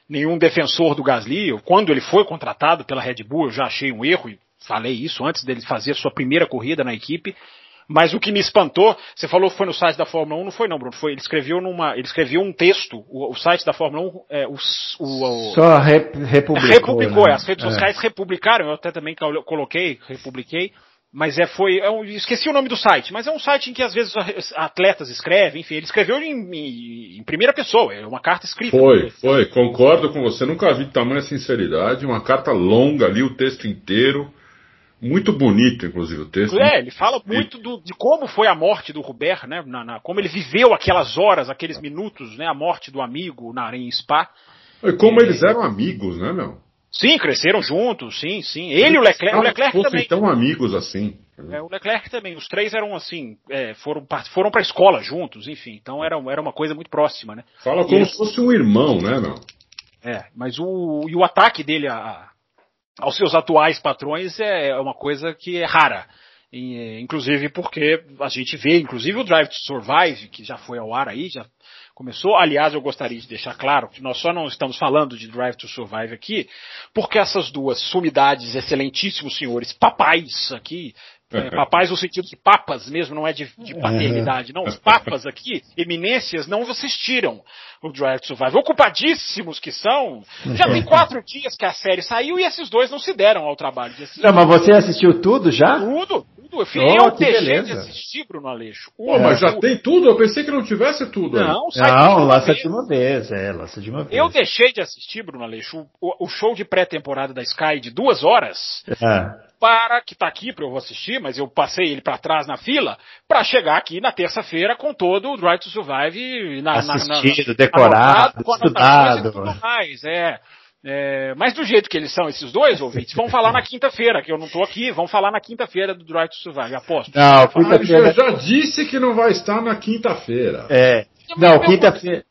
nenhum defensor do Gasly. Quando ele foi contratado pela Red Bull, eu já achei um erro e falei isso antes dele fazer sua primeira corrida na equipe. Mas o que me espantou, você falou que foi no site da Fórmula 1, não foi não, Bruno, foi, ele escreveu numa, ele escreveu um texto, o, o site da Fórmula 1, é, o, o, Só rep, republicou. Republicou, né? as redes é. sociais republicaram, eu até também coloquei, republiquei, mas é, foi, é um, esqueci o nome do site, mas é um site em que às vezes atletas escrevem, enfim, ele escreveu em, em, em primeira pessoa, é uma carta escrita. Foi, foi, concordo com você, nunca vi tamanha sinceridade, uma carta longa ali, o texto inteiro, muito bonito, inclusive, o texto. É, ele fala muito do, de como foi a morte do Robert, né? Na, na, como ele viveu aquelas horas, aqueles minutos, né? A morte do amigo na em Spa. E como é, eles eram amigos, né, meu? Sim, cresceram juntos, sim, sim. Ele e o Leclerc, o Leclerc também. tão amigos assim. É, o Leclerc também. Os três eram assim, é, foram foram para a escola juntos, enfim. Então era, era uma coisa muito próxima, né? Fala como se fosse um irmão, né, meu? É, mas o e o ataque dele a, aos seus atuais patrões é, é uma coisa que é rara. Inclusive porque a gente vê, inclusive o Drive to Survive, que já foi ao ar aí, já começou. Aliás, eu gostaria de deixar claro que nós só não estamos falando de Drive to Survive aqui, porque essas duas sumidades, excelentíssimos senhores papais aqui, é, papais no sentido de papas mesmo, não é de, de paternidade, não. Os papas aqui, eminências, não assistiram o Drive to Survive. Ocupadíssimos que são. Já tem quatro dias que a série saiu e esses dois não se deram ao trabalho de assistir. Não, mas você assistiu tudo já? Tudo. Tudo. Eu, oh, eu deixei beleza. de assistir, Bruno Aleixo. Pô, é. mas já tem tudo? Eu pensei que não tivesse tudo. Não, sai não lança de uma vez. É, lança de uma vez. Eu deixei de assistir, Bruno Aleixo, o, o show de pré-temporada da Sky de duas horas. É para que está aqui para eu assistir, mas eu passei ele para trás na fila para chegar aqui na terça-feira com todo o Drive to Survive na, assistido, na, na, decorado, anotado, estudado, tudo mais, é. É, mas do jeito que eles são esses dois ouvintes, vão falar na quinta-feira, que eu não estou aqui, vão falar na quinta-feira do Drive to Survive, aposto. Não, quinta-feira. já disse que não vai estar na quinta-feira. É. Não, quinta-feira.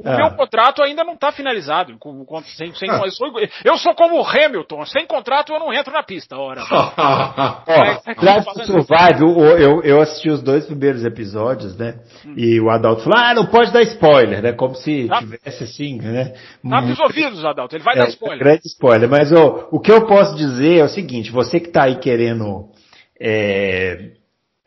O ah. meu contrato ainda não está finalizado. Com, com, sem, sem, ah. eu, sou, eu, sou, como o Hamilton, sem contrato eu não entro na pista. Ora. Drive to Survive, eu, eu, assisti os dois primeiros episódios, né? Hum. E o Adalto falou: ah, não pode dar spoiler, né? Como se tá. tivesse assim, né? Tá nos ouvidos, Adalto, ele vai é, dar spoiler. Grande spoiler, mas ó, o que eu posso dizer é o seguinte: você que está aí querendo. É,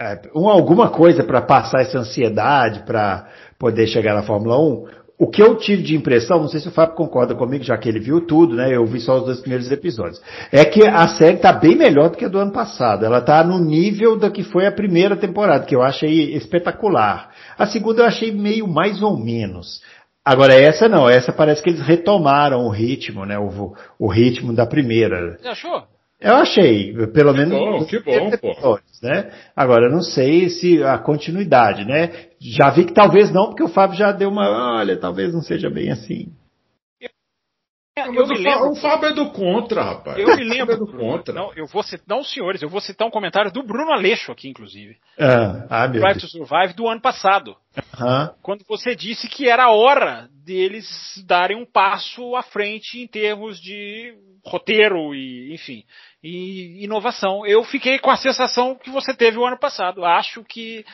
é um, alguma coisa para passar essa ansiedade, para poder chegar na Fórmula 1, o que eu tive de impressão, não sei se o Fábio concorda comigo, já que ele viu tudo, né? Eu vi só os dois primeiros episódios. É que a série está bem melhor do que a do ano passado. Ela está no nível da que foi a primeira temporada, que eu achei espetacular. A segunda eu achei meio mais ou menos. Agora essa não, essa parece que eles retomaram o ritmo, né? O, o ritmo da primeira. Você achou? Eu achei, pelo que menos. Bom, que bom, pô. Né? Agora, eu não sei se a continuidade, né? Já vi que talvez não, porque o Fábio já deu uma. Olha, talvez não seja bem assim. Eu, eu me lembro, o Fábio é do contra, rapaz. Eu me lembro. É do contra. Não, eu vou citar, não, senhores, eu vou citar um comentário do Bruno Aleixo aqui, inclusive. Ah, ah meu Drive to Survive do ano passado. Ah. Quando você disse que era hora deles darem um passo à frente em termos de roteiro e, enfim e inovação. Eu fiquei com a sensação que você teve o ano passado. Acho que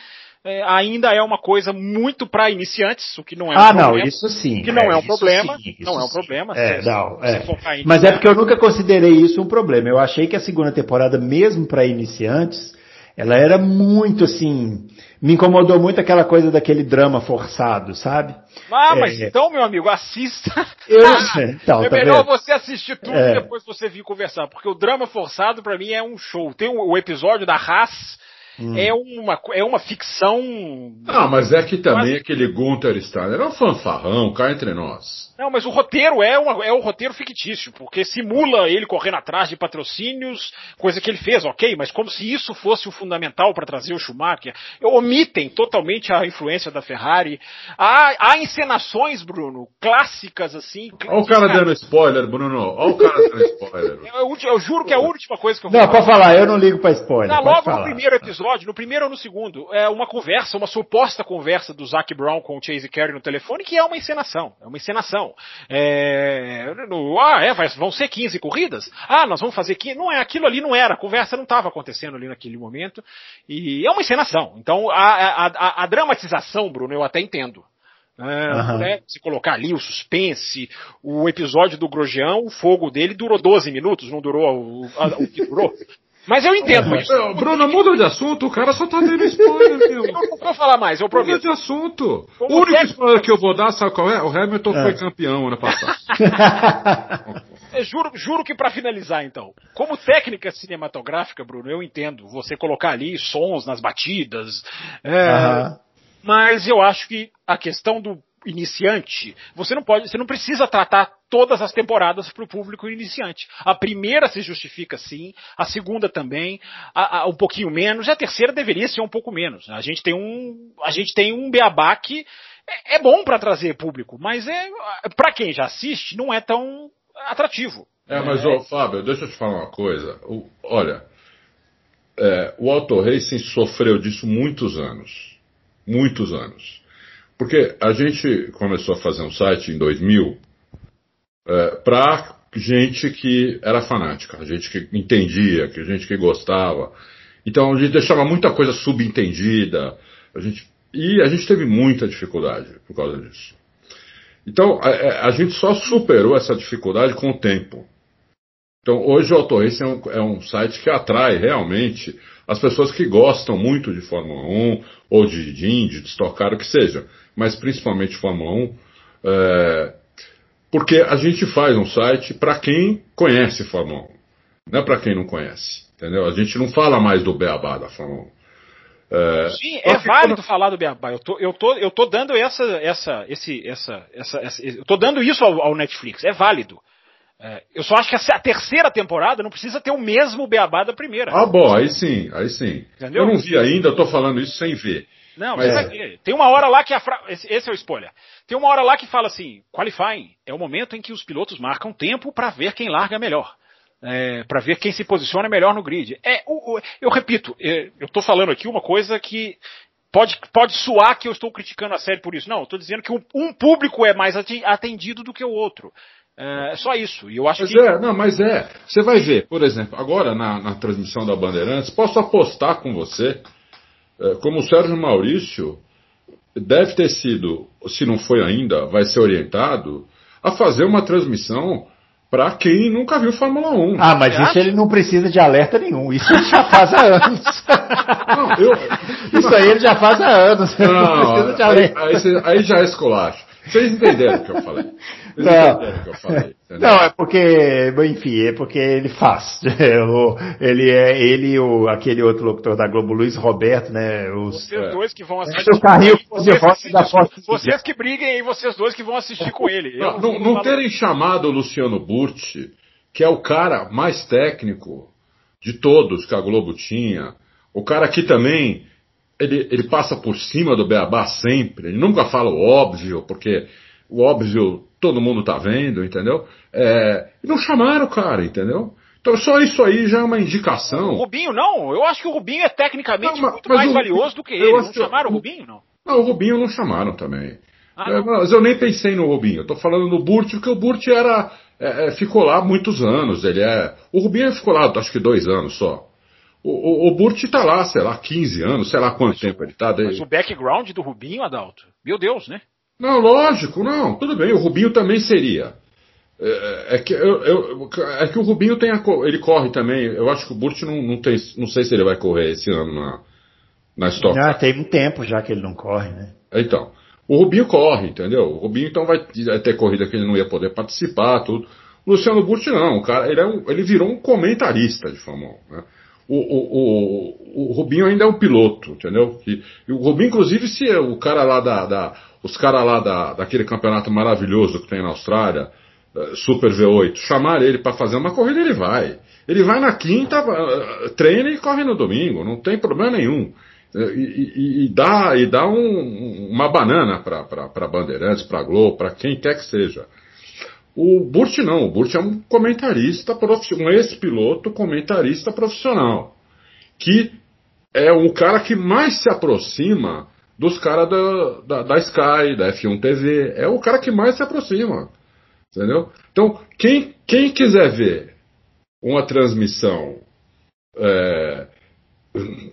é, ainda é uma coisa muito para iniciantes, o que não é um ah, problema. não, isso sim. Que não é, é um problema. Sim, não é um problema. É, não, é. Mas é porque eu nunca considerei isso um problema. Eu achei que a segunda temporada, mesmo para iniciantes, ela era muito assim. Me incomodou muito aquela coisa daquele drama forçado, sabe? Ah, mas é. então, meu amigo, assista. Eu. <laughs> Então, é tá melhor vendo? você assistir tudo é. e depois você vir conversar, porque o drama forçado para mim é um show. Tem o, o episódio da Haas hum. é, uma, é uma ficção. Ah, mas é que também quase... aquele Gunther Steiner é um fanfarrão, cá entre nós. Não, mas o roteiro é, uma, é um roteiro fictício, porque simula ele correndo atrás de patrocínios, coisa que ele fez, ok, mas como se isso fosse o fundamental para trazer o Schumacher. Omitem totalmente a influência da Ferrari. Há, há encenações, Bruno, clássicas assim. Olha o cara dando spoiler, Bruno. Olha o cara dando <laughs> spoiler. Eu, eu, juro que é a última coisa que eu vou Não, pode falar, eu não ligo para spoiler. Não, logo falar. no primeiro episódio, no primeiro ou no segundo, é uma conversa, uma suposta conversa do Zac Brown com o Chase Carey no telefone, que é uma encenação. É uma encenação. É, no, ah, é, vai, vão ser 15 corridas? Ah, nós vamos fazer 15. Não é, aquilo ali não era, a conversa não estava acontecendo ali naquele momento. E é uma encenação. Então, a, a, a, a dramatização, Bruno, eu até entendo. É, uhum. né, se colocar ali o suspense, o episódio do Grosjean, o fogo dele durou 12 minutos, não durou o, o que durou. <laughs> Mas eu entendo isso. Bruno, muda de assunto, o cara só tá dando spoiler, <laughs> meu. Eu não vou falar mais, eu prometo. Muda de assunto. Como o único spoiler que eu vou dar, sabe qual é? O Hamilton é. foi campeão ano passado. <laughs> É, juro, juro que para finalizar, então. Como técnica cinematográfica, Bruno, eu entendo você colocar ali sons nas batidas. É, Mas eu acho que a questão do iniciante, você não pode, você não precisa tratar todas as temporadas para o público iniciante. A primeira se justifica sim, a segunda também, a, a, um pouquinho menos, e a terceira deveria ser um pouco menos. A gente tem um, a gente tem um beabá que é, é bom para trazer público, mas é para quem já assiste não é tão atrativo. É, mas é, Fábio, deixa eu te falar uma coisa. O, olha, é, o Auto Racing sofreu disso muitos anos, muitos anos. Porque a gente começou a fazer um site em 2000 é, para gente que era fanática, gente que entendia, que gente que gostava. Então a gente deixava muita coisa subentendida. A gente, e a gente teve muita dificuldade por causa disso. Então a, é, a gente só superou essa dificuldade com o tempo. Então hoje o Autorrace é um, é um site que atrai realmente as pessoas que gostam muito de Fórmula 1, ou de, de Indy, de Stock Car, o que seja mas principalmente Fórmula 1, é, porque a gente faz um site para quem conhece Fórmula 1, não é para quem não conhece, entendeu? A gente não fala mais do beabá da Fórmula 1. É, Sim, é válido falar do beabá. Eu tô, eu tô, eu tô dando essa, essa, esse, essa, essa, essa eu tô dando isso ao, ao Netflix. É válido. É, eu só acho que a, a, terceira temporada não precisa ter o mesmo beabá da primeira. Ah, bom, aí sim, aí sim. Entendeu? Eu não vi ainda, eu tô falando isso sem ver. Não, mas é. Tem uma hora lá que a fra... esse, esse, é o spoiler. Tem uma hora lá que fala assim: qualifying é o momento em que os pilotos marcam tempo para ver quem larga melhor. É, para ver quem se posiciona melhor no grid. É, o, eu repito, é, eu estou falando aqui uma coisa que pode, pode soar que eu estou criticando a série por isso. Não, eu estou dizendo que um público é mais atendido do que o outro. É, só isso. E eu acho mas que. É, não, mas é. Você vai ver, por exemplo, agora na, na transmissão da Bandeirantes, posso apostar com você é, como o Sérgio Maurício deve ter sido, se não foi ainda, vai ser orientado a fazer uma transmissão para quem nunca viu Fórmula 1. Ah, mas isso ele não precisa de alerta nenhum. Isso ele já faz há anos. Não, eu... Isso aí ele já faz há anos. Não, não precisa de alerta. Aí, aí, aí já é esculacho. Vocês entenderam o que eu falei. Vocês não, o que eu falei. Não, é porque, enfim, é porque ele faz. <laughs> ele é, ele o aquele outro locutor da Globo, Luiz Roberto, né? Os, vocês é. dois que vão assistir. O carrinho vocês, vocês, da vocês que briguem aí, vocês dois que vão assistir com ele. Não, não, não terem chamado o Luciano Burti, que é o cara mais técnico de todos que a Globo tinha, o cara que também ele, ele passa por cima do beabá sempre, ele nunca fala o óbvio, porque o óbvio todo mundo tá vendo, entendeu? É, não chamaram o cara, entendeu? Então só isso aí já é uma indicação. O Rubinho não, eu acho que o Rubinho é tecnicamente não, muito mais o, valioso do que ele. Não chamaram o Rubinho, não? Não, o Rubinho não chamaram também. Ah, é, mas eu nem pensei no Rubinho, eu tô falando no Burt, porque o Burt era. É, é, ficou lá muitos anos. Ele é. O Rubinho ficou lá, acho que dois anos só. O, o, o Burt tá lá, sei lá, 15 anos, sei lá quanto mas tempo ele tá. Daí... Mas o background do Rubinho, Adalto, meu Deus, né? Não, lógico, não, tudo bem, o Rubinho também seria. É, é que, eu, eu, é que o Rubinho tem a, ele corre também. Eu acho que o Burt não, não tem, não sei se ele vai correr esse ano na, na Stock. Ah, tem um tempo já que ele não corre, né? Então, o Rubinho corre, entendeu? O Rubinho então vai ter corrida que ele não ia poder participar, tudo. O Luciano Burt não, o cara, ele, é um, ele virou um comentarista de Fórmula 1, né? O, o, o, o Rubinho ainda é um piloto, entendeu? E, e o Rubinho, inclusive, se o cara lá da, da os caras lá da, daquele campeonato maravilhoso que tem na Austrália, eh, Super V8, chamar ele para fazer uma corrida, ele vai. Ele vai na quinta, eh, treina e corre no domingo, não tem problema nenhum. Eh, e, e, e dá, e dá um, uma banana para Bandeirantes, para Globo, para quem quer que seja. O Burt não, o Burt é um comentarista profissional, um ex-piloto comentarista profissional, que é o cara que mais se aproxima dos caras da, da, da, Sky, da F1 TV, é o cara que mais se aproxima, entendeu? Então, quem, quem quiser ver uma transmissão é,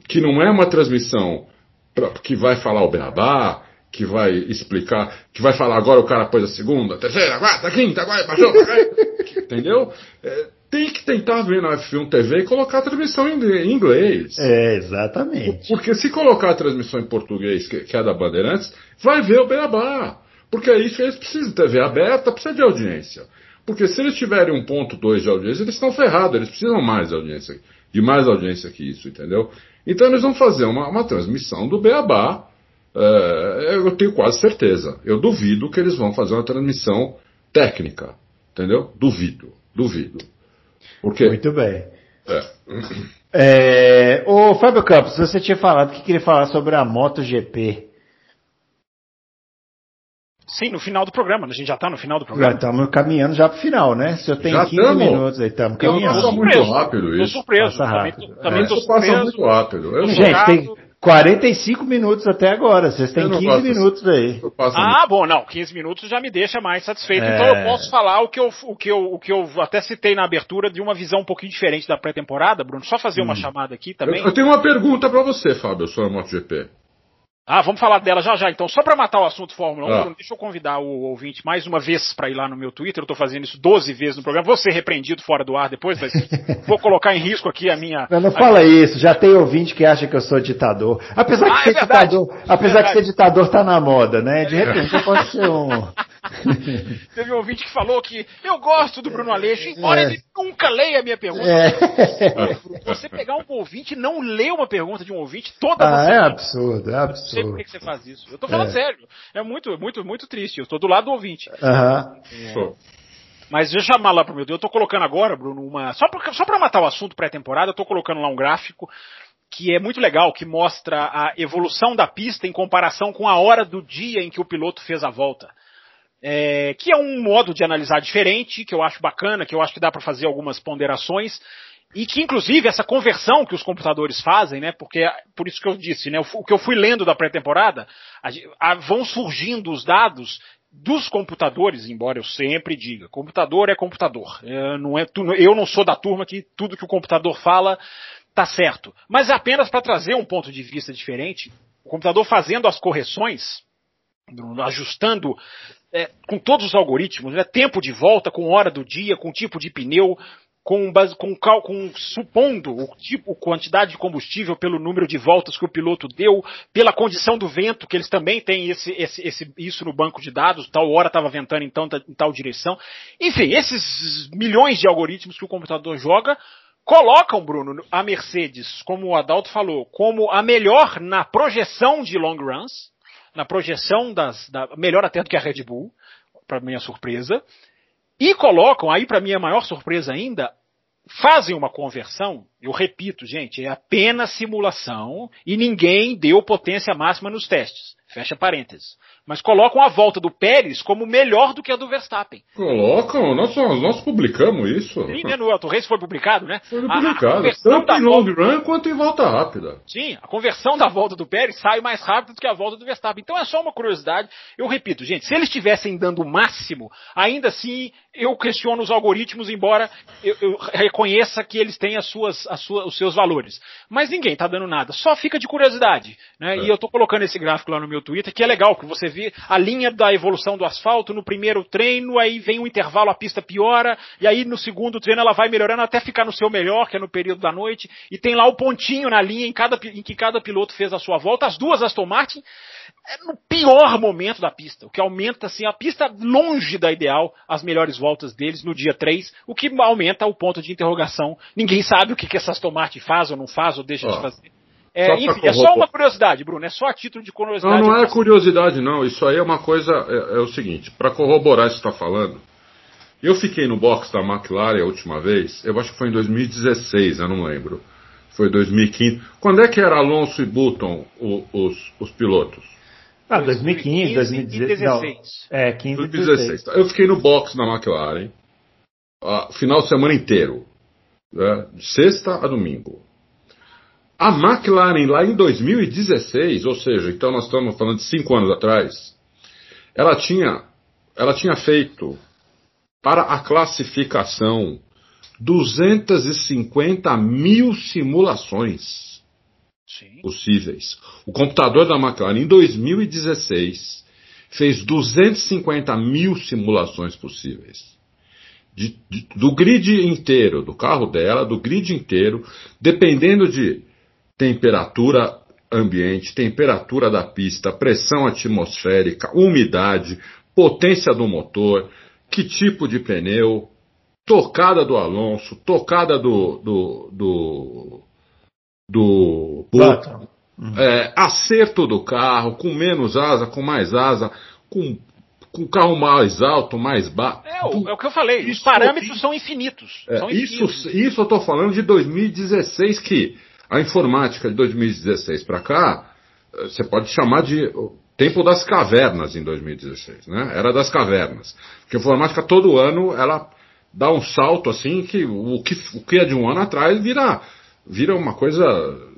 que não é uma transmissão pra, que vai falar o beabá, que vai explicar, que vai falar agora o cara pôs a segunda, a terceira, a quarta, a quinta, agora baixou, <laughs> entendeu? É, tem que tentar ver na F1 TV e colocar a transmissão em inglês. É, exatamente. Porque se colocar a transmissão em português, que é da Bandeirantes, vai ver o Beabá. Porque é isso que eles precisam de TV aberta, precisa de audiência. Porque se eles tiverem 1.2 de audiência, eles estão ferrados, eles precisam mais de audiência, de mais audiência que isso, entendeu? Então eles vão fazer uma, uma transmissão do Beabá, é, eu tenho quase certeza. Eu duvido que eles vão fazer uma transmissão técnica, entendeu? Duvido, duvido. Porque, Muito bem. É. É, ô Fábio Campos, você tinha falado que queria falar sobre a MotoGP. Sim, no final do programa. A gente já está no final do programa. Já estamos caminhando já para o final, né? Se eu tenho já 15 tamo. minutos aí, estamos caminhando. Passa muito rápido isso. Tô surpreso. Passa rápido. Também, é. surpreso. Passa muito rápido. Eu gente, tem, 45 minutos até agora, vocês têm 15 minutos aí. Ah, bom, não, 15 minutos já me deixa mais satisfeito. É... Então eu posso falar o que eu, o, que eu, o que eu até citei na abertura de uma visão um pouquinho diferente da pré-temporada, Bruno. Só fazer hum. uma chamada aqui também. Eu, eu tenho uma pergunta para você, Fábio, sobre a MotoGP. Ah, vamos falar dela já já. Então, só para matar o assunto Fórmula 1, ah. deixa eu convidar o ouvinte mais uma vez para ir lá no meu Twitter. Eu estou fazendo isso 12 vezes no programa. Vou ser repreendido fora do ar depois. Mas <laughs> vou colocar em risco aqui a minha. Não, não fala isso. Já tem ouvinte que acha que eu sou ditador. Apesar ah, que é ser ditador, apesar que ser ditador está na moda, né? De repente pode ser um. <laughs> Teve um ouvinte que falou que eu gosto do Bruno Aleixo, embora é. ele nunca leia a minha pergunta. É. Você pegar um ouvinte e não ler uma pergunta de um ouvinte toda ah, É absurdo, é absurdo. Não sei por que você faz isso. Eu tô falando é. sério. É muito, muito, muito triste. Eu tô do lado do ouvinte. Aham. É. Mas deixa eu chamar lá pro meu Deus. Eu tô colocando agora, Bruno, uma. Só pra, só pra matar o assunto pré-temporada, eu tô colocando lá um gráfico que é muito legal, que mostra a evolução da pista em comparação com a hora do dia em que o piloto fez a volta é, que é um modo de analisar diferente, que eu acho bacana, que eu acho que dá para fazer algumas ponderações, e que inclusive essa conversão que os computadores fazem, né, porque por isso que eu disse, né, o que eu fui lendo da pré-temporada, vão surgindo os dados dos computadores, embora eu sempre diga, computador é computador. É, não é, eu não sou da turma que tudo que o computador fala tá certo. Mas é apenas para trazer um ponto de vista diferente, o computador fazendo as correções, ajustando é, com todos os algoritmos, né, tempo de volta, com hora do dia, com tipo de pneu, com, com, com, supondo o tipo, quantidade de combustível pelo número de voltas que o piloto deu, pela condição do vento, que eles também têm esse, esse, esse, isso no banco de dados, tal hora estava ventando então em tal direção. Enfim, esses milhões de algoritmos que o computador joga colocam, Bruno, a Mercedes, como o Adalto falou, como a melhor na projeção de long runs, na projeção das, da, melhor até do que a Red Bull, para minha surpresa, e colocam, aí para minha maior surpresa ainda, fazem uma conversão, eu repito, gente, é apenas simulação e ninguém deu potência máxima nos testes. Fecha parênteses mas colocam a volta do Pérez como melhor do que a do Verstappen. Colocam, nós, nós publicamos isso. Sim, né, no Auto Race foi publicado, né? Foi publicado, a, a tanto em long volta... run quanto em volta rápida. Sim, a conversão da volta do Pérez sai mais rápido do que a volta do Verstappen. Então é só uma curiosidade. Eu repito, gente, se eles estivessem dando o máximo, ainda assim eu questiono os algoritmos, embora eu, eu reconheça que eles têm as suas, as suas, os seus valores. Mas ninguém está dando nada, só fica de curiosidade. Né? É. E eu estou colocando esse gráfico lá no meu Twitter, que é legal, que você vê a linha da evolução do asfalto no primeiro treino, aí vem um intervalo, a pista piora, e aí no segundo treino ela vai melhorando até ficar no seu melhor, que é no período da noite, e tem lá o pontinho na linha em, cada, em que cada piloto fez a sua volta. As duas Aston Martin é no pior momento da pista, o que aumenta assim a pista longe da ideal, as melhores voltas deles no dia 3, o que aumenta o ponto de interrogação. Ninguém sabe o que, que essa Aston Martin faz ou não faz ou deixa de fazer. É, enfim, é só uma curiosidade, Bruno, é só a título de curiosidade. Não, não é curiosidade, não. Isso aí é uma coisa. É, é o seguinte, para corroborar isso que está falando, eu fiquei no box da McLaren a última vez, eu acho que foi em 2016, eu não lembro. Foi 2015. Quando é que era Alonso e Button o, os, os pilotos? Ah, 2015, 2016. Não, é, 15 2016. Eu fiquei no box da McLaren, uh, final de semana inteiro. Né, de sexta a domingo. A McLaren lá em 2016, ou seja, então nós estamos falando de cinco anos atrás, ela tinha, ela tinha feito para a classificação 250 mil simulações Sim. possíveis. O computador da McLaren em 2016 fez 250 mil simulações possíveis. De, de, do grid inteiro, do carro dela, do grid inteiro, dependendo de temperatura ambiente, temperatura da pista, pressão atmosférica, umidade, potência do motor, que tipo de pneu, tocada do Alonso, tocada do do do, do uhum. é, acerto do carro, com menos asa, com mais asa, com com o carro mais alto, mais baixo. É, o, é o que eu falei, isso, os parâmetros isso, são, infinitos, é, são infinitos. Isso, isso eu estou falando de 2016, que a informática de 2016 para cá, eh, você pode chamar de tempo das cavernas em 2016, né? Era das cavernas. Porque a informática todo ano ela dá um salto assim que o que, o que é de um ano atrás vira, vira uma coisa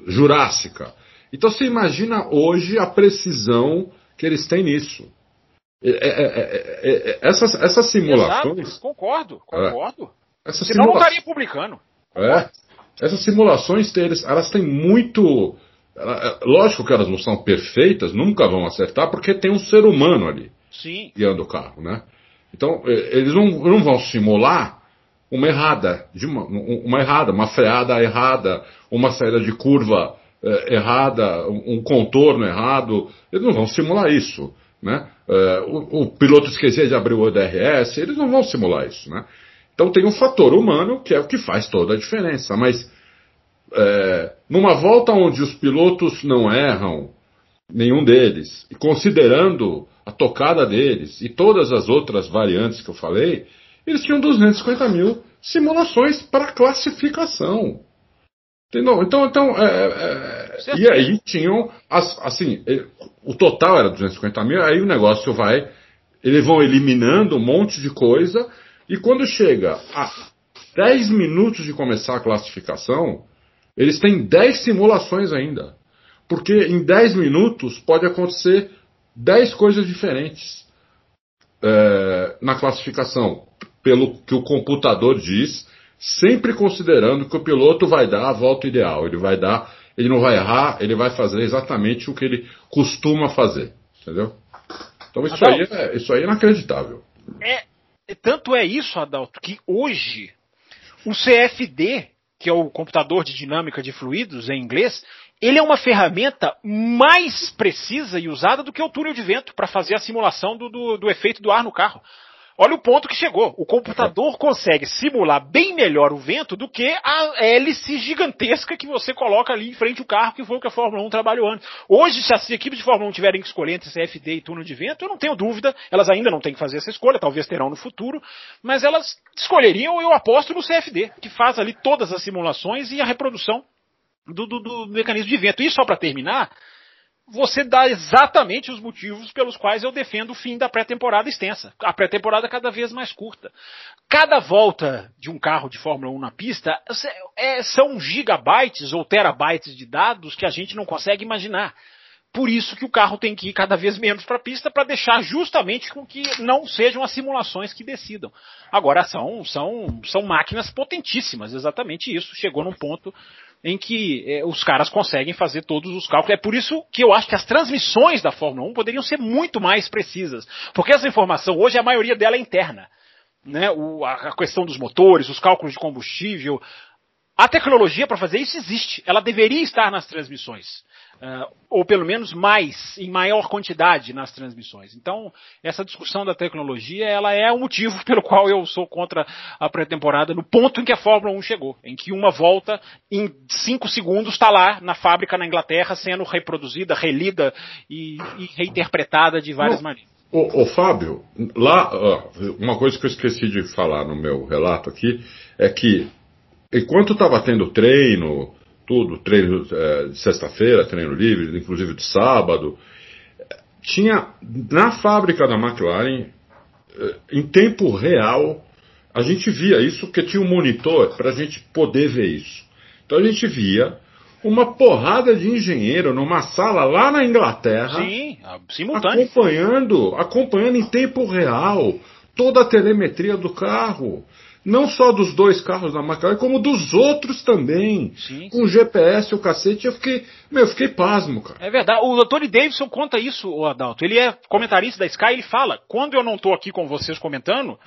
jurássica. Então você imagina hoje a precisão que eles têm nisso. É, é, é, é essas, essas simulações. Exato, concordo, concordo. Essas Senão não estaria publicando. É. Essas simulações, elas têm muito. É, lógico que elas não são perfeitas, nunca vão acertar, porque tem um ser humano ali Sim. guiando o carro, né? Então, eles não, não vão simular uma errada, uma, uma errada, uma freada errada, uma saída de curva é, errada, um, contorno errado. Eles não vão simular isso, né? É, o, o, piloto esquecer de abrir o DRS, eles não vão simular isso, né? Então tem um fator humano que é o que faz toda a diferença. Mas é, numa volta onde os pilotos não erram, nenhum deles, e considerando a tocada deles e todas as outras variantes que eu falei, eles tinham 250 mil simulações para classificação. Entendeu? Então, então é, é, e aí tinham, as, assim, o total era 250 mil, aí o negócio vai, eles vão eliminando um monte de coisa e quando chega a 10 minutos de começar a classificação, eles têm 10 simulações ainda. Porque em 10 minutos pode acontecer 10 coisas diferentes é, na classificação, pelo que o computador diz, sempre considerando que o piloto vai dar a volta ideal. Ele vai dar, ele não vai errar, ele vai fazer exatamente o que ele costuma fazer. Entendeu? Então isso, aí, é, isso aí é inacreditável. É, tanto é isso, Adalto, que hoje o CFD, que é o computador de dinâmica de fluidos em inglês, ele é uma ferramenta mais precisa e usada do que o túnel de vento para fazer a simulação do, do, do efeito do ar no carro. Olha o ponto que chegou. O computador consegue simular bem melhor o vento do que a hélice gigantesca que você coloca ali em frente ao carro, que foi o que a Fórmula 1 trabalhou antes. Hoje, se as equipes de Fórmula 1 tiverem que escolher entre CFD e túnel de vento, eu não tenho dúvida, elas ainda não têm que fazer essa escolha, talvez terão no futuro, mas elas escolheriam, eu aposto, no CFD, que faz ali todas as simulações e a reprodução do, do, do mecanismo de vento. E só para terminar, você dá exatamente os motivos pelos quais eu defendo o fim da pré-temporada extensa. A pré-temporada cada vez mais curta. Cada volta de um carro de Fórmula 1 na pista é, são gigabytes ou terabytes de dados que a gente não consegue imaginar. Por isso que o carro tem que ir cada vez menos para a pista para deixar justamente com que não sejam as simulações que decidam. Agora são, são, são máquinas potentíssimas, exatamente isso. Chegou num ponto em que é, os caras conseguem fazer todos os cálculos. É por isso que eu acho que as transmissões da Fórmula 1 poderiam ser muito mais precisas. Porque essa informação, hoje, a maioria dela é interna. Né? O, a, a questão dos motores, os cálculos de combustível, a tecnologia para fazer isso existe. Ela deveria estar nas transmissões. Uh, ou pelo menos mais, em maior quantidade nas transmissões. Então, essa discussão da tecnologia, ela é o motivo pelo qual eu sou contra a pré-temporada no ponto em que a Fórmula 1 chegou. Em que uma volta, em cinco segundos, está lá na fábrica na Inglaterra, sendo reproduzida, relida e, e reinterpretada de várias Não. maneiras. Ô, ô, Fábio, lá, ó, uma coisa que eu esqueci de falar no meu relato aqui é que enquanto estava tendo treino, tudo, treino é, de sexta-feira, treino livre, inclusive de sábado, tinha na fábrica da McLaren, é, em tempo real, a gente via isso porque tinha um monitor para a gente poder ver isso. Então a gente via uma porrada de engenheiro numa sala lá na Inglaterra, Sim, simultâneo. acompanhando, acompanhando em tempo real toda a telemetria do carro. Não só dos dois carros da McLaren, como dos outros também. Sim, Com GPS, o cacete, eu fiquei, meu, eu fiquei pasmo, cara. É verdade. O Tony Davidson conta isso, o Adalto. Ele é comentarista da Sky, ele fala, quando eu não tô aqui com vocês comentando,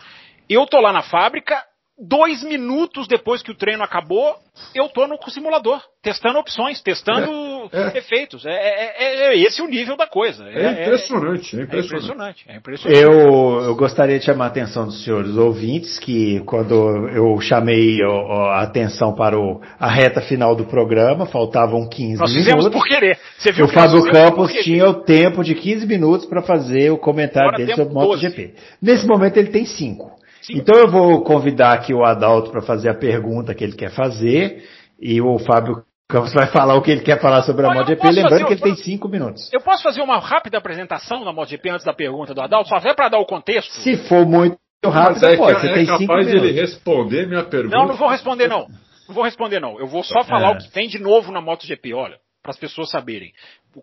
eu tô lá na fábrica, dois minutos depois que o treino acabou, eu tô no simulador, testando opções, testando É, é. efeitos. É, é- é- é esse o nível da coisa. É, impressionante, é É impressionante. impressionante. É impressionante. Eu, eu gostaria de chamar a atenção dos senhores ouvintes que quando eu chamei a atenção para o- a reta final do programa, faltavam 15 Nós fizemos minutos. por querer. Você viu O Fábio Campos tinha o tempo de 15 minutos para fazer o comentário Agora dele sobre 12. MotoGP. Nesse momento ele tem 5. Cinco. Então eu vou convidar aqui o Adalto para fazer a pergunta que ele quer fazer e o Fábio Campos vai falar o que ele quer falar sobre a MotoGP, posso lembrando fazer- que ele tem 5 minutos. Eu posso fazer uma rápida apresentação da MotoGP antes da pergunta do Adalto, só até para dar o contexto? Se for muito rápido, é, pode, que- você é tem 5 capaz de ele minutos. responder minha pergunta. Não, não vou responder não. Não vou responder não. Eu vou só falar É. o que tem de novo na MotoGP, olha, para as pessoas saberem.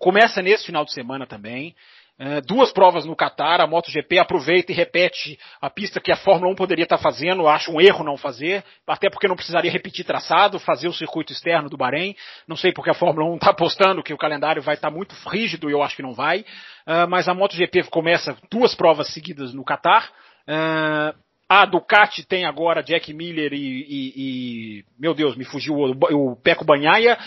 Começa nesse final de semana também. É, duas provas no Qatar, a MotoGP aproveita e repete a pista que a Fórmula 1 poderia estar fazendo, acho um erro não fazer, até porque não precisaria repetir traçado, fazer o circuito externo do Bahrein. Não sei porque a Fórmula 1 está apostando que o calendário vai estar muito rígido e eu acho que não vai. Ah, mas a MotoGP começa duas provas seguidas no Qatar. Ah, a Ducati tem agora Jack Miller e, e- e- meu Deus, me fugiu o, o Peco Banhaia.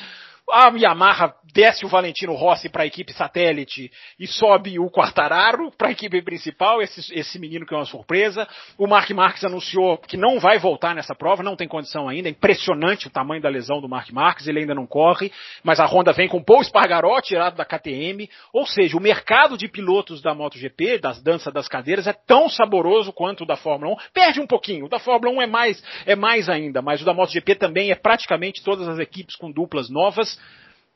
A Yamaha desce o Valentino Rossi para a equipe satélite e sobe o Quartararo para a equipe principal, esse, esse menino que é uma surpresa. O Mark Marques anunciou que não vai voltar nessa prova, não tem condição ainda. É impressionante o tamanho da lesão do Mark Marques, ele ainda não corre, mas a Honda vem com Paul Espargaró tirado da KTM, ou seja, o mercado de pilotos da MotoGP, das danças das cadeiras, é tão saboroso quanto o da Fórmula 1. Perde um pouquinho, o da Fórmula 1 é mais, é mais ainda, mas o da MotoGP também é praticamente todas as equipes com duplas novas.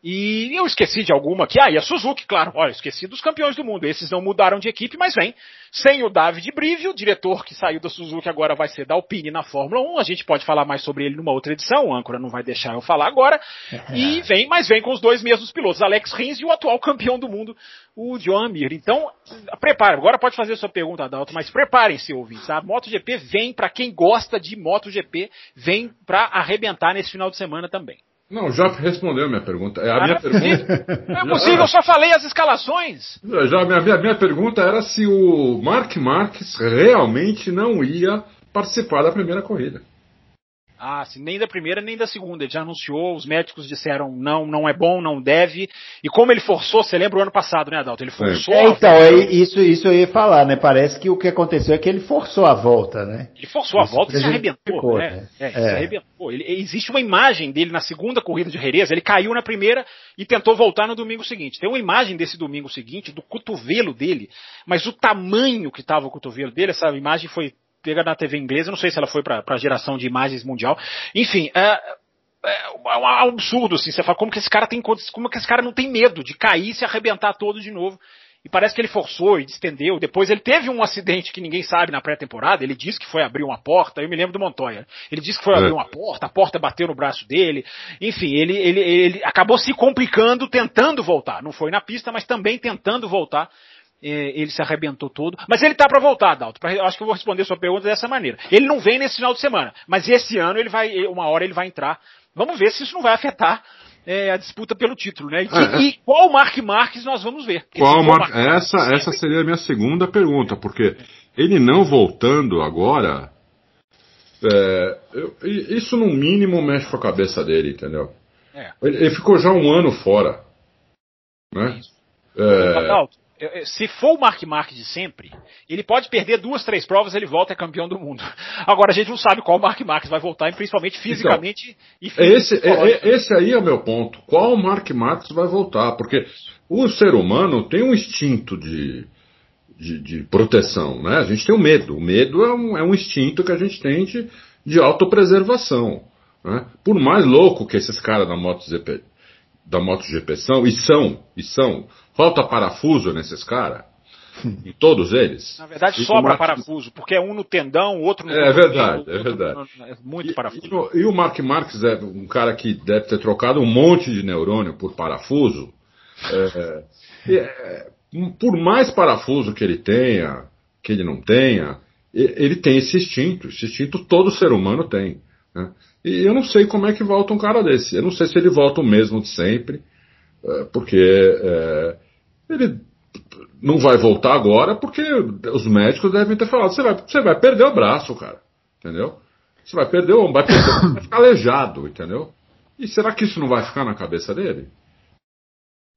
E eu esqueci de alguma aqui. Ah, e a Suzuki, claro. Olha, esqueci dos campeões do mundo. Esses não mudaram de equipe, mas vem. Sem o David Brivio, o diretor que saiu da Suzuki agora vai ser da Alpine na Fórmula 1. A gente pode falar mais sobre ele numa outra edição. O âncora não vai deixar eu falar agora. E vem, mas vem com os dois mesmos pilotos, Alex Rins e o atual campeão do mundo, o John Mir. Então, prepare. Agora pode fazer sua pergunta, Adalto, mas preparem-se, ouvintes. A MotoGP vem para quem gosta de MotoGP, vem para arrebentar nesse final de semana também. Não, já respondeu a minha pergunta. É, A Ah, minha pergunta. Não é possível, eu só falei as escalações. Já, minha, minha pergunta era se o Mark Marques realmente não ia participar da primeira corrida. Ah, sim, nem da primeira nem da segunda. Ele já anunciou, os médicos disseram não, não é bom, não deve. E como ele forçou, você lembra o ano passado, né, Adalto? Ele forçou. É, a então, volta. é isso, isso eu ia falar, né? Parece que o que aconteceu é que ele forçou a volta, né? Ele forçou a Isso volta e se arrebentou. Né? né? É, se É. arrebentou. Ele- existe uma imagem dele na segunda corrida de Jerez, ele caiu na primeira e tentou voltar no domingo seguinte. Tem uma imagem desse domingo seguinte do cotovelo dele, mas o tamanho que estava o cotovelo dele, essa imagem foi pega na TV inglesa, não sei se ela foi para a geração de imagens mundial. Enfim, é, é um absurdo, assim. Você fala, como que esse cara tem como que esse cara não tem medo de cair e se arrebentar todo de novo? E parece que ele forçou e distendeu. Depois ele teve um acidente que ninguém sabe na pré-temporada. Ele disse que foi abrir uma porta. Eu me lembro do Montoya. Ele disse que foi É. abrir uma porta, a porta bateu no braço dele. Enfim, ele, ele, ele acabou se complicando tentando voltar. Não foi na pista, mas também tentando voltar. Ele se arrebentou todo. Mas ele tá para voltar, Dalton. Pra- acho que eu vou responder sua pergunta dessa maneira. Ele não vem nesse final de semana, mas esse ano ele vai, uma hora ele vai entrar Vamos ver se isso não vai afetar é, a disputa pelo título, né? E, que, é, é. e qual Mark Marques nós vamos ver? Qual Mark... Essa, essa seria a minha segunda pergunta, porque ele não voltando agora, é, eu, isso no mínimo mexe com a cabeça dele, entendeu? É. Ele, ele, ficou já um ano fora. Né? É... Se for o Mark Marques de sempre, ele pode perder duas, três provas, ele volta é campeão do mundo. <laughs> Agora a gente não sabe qual Mark Marques vai voltar, principalmente então, fisicamente então, e fisicamente. Esse, é, esse aí é o meu ponto. Qual Mark Marques vai voltar? Porque o ser humano tem um instinto de, de, de, proteção, né? A gente tem o medo. O medo é um, é um instinto que a gente tem de, de autopreservação. Né? Por mais louco que esses caras da MotoGP, da MotoGP são, e são, e são, falta parafuso nesses caras, em todos eles. Na verdade, sobra Mark... parafuso, porque é um no tendão, o outro no. É verdade, é verdade. No... É muito e, parafuso. E, e, o Mark Marques é um cara que deve ter trocado um monte de neurônio por parafuso. É, é, é por mais parafuso que ele tenha, que ele não tenha, ele tem esse instinto. Esse instinto todo ser humano tem. Né? E eu não sei como é que volta um cara desse. Eu não sei se ele volta o mesmo de sempre, é, porque é, ele não vai voltar agora, porque os médicos devem ter falado: você vai, você vai perder o braço, cara. Entendeu? Você vai perder o vai, perder, vai ficar aleijado, entendeu? E será que isso não vai ficar na cabeça dele?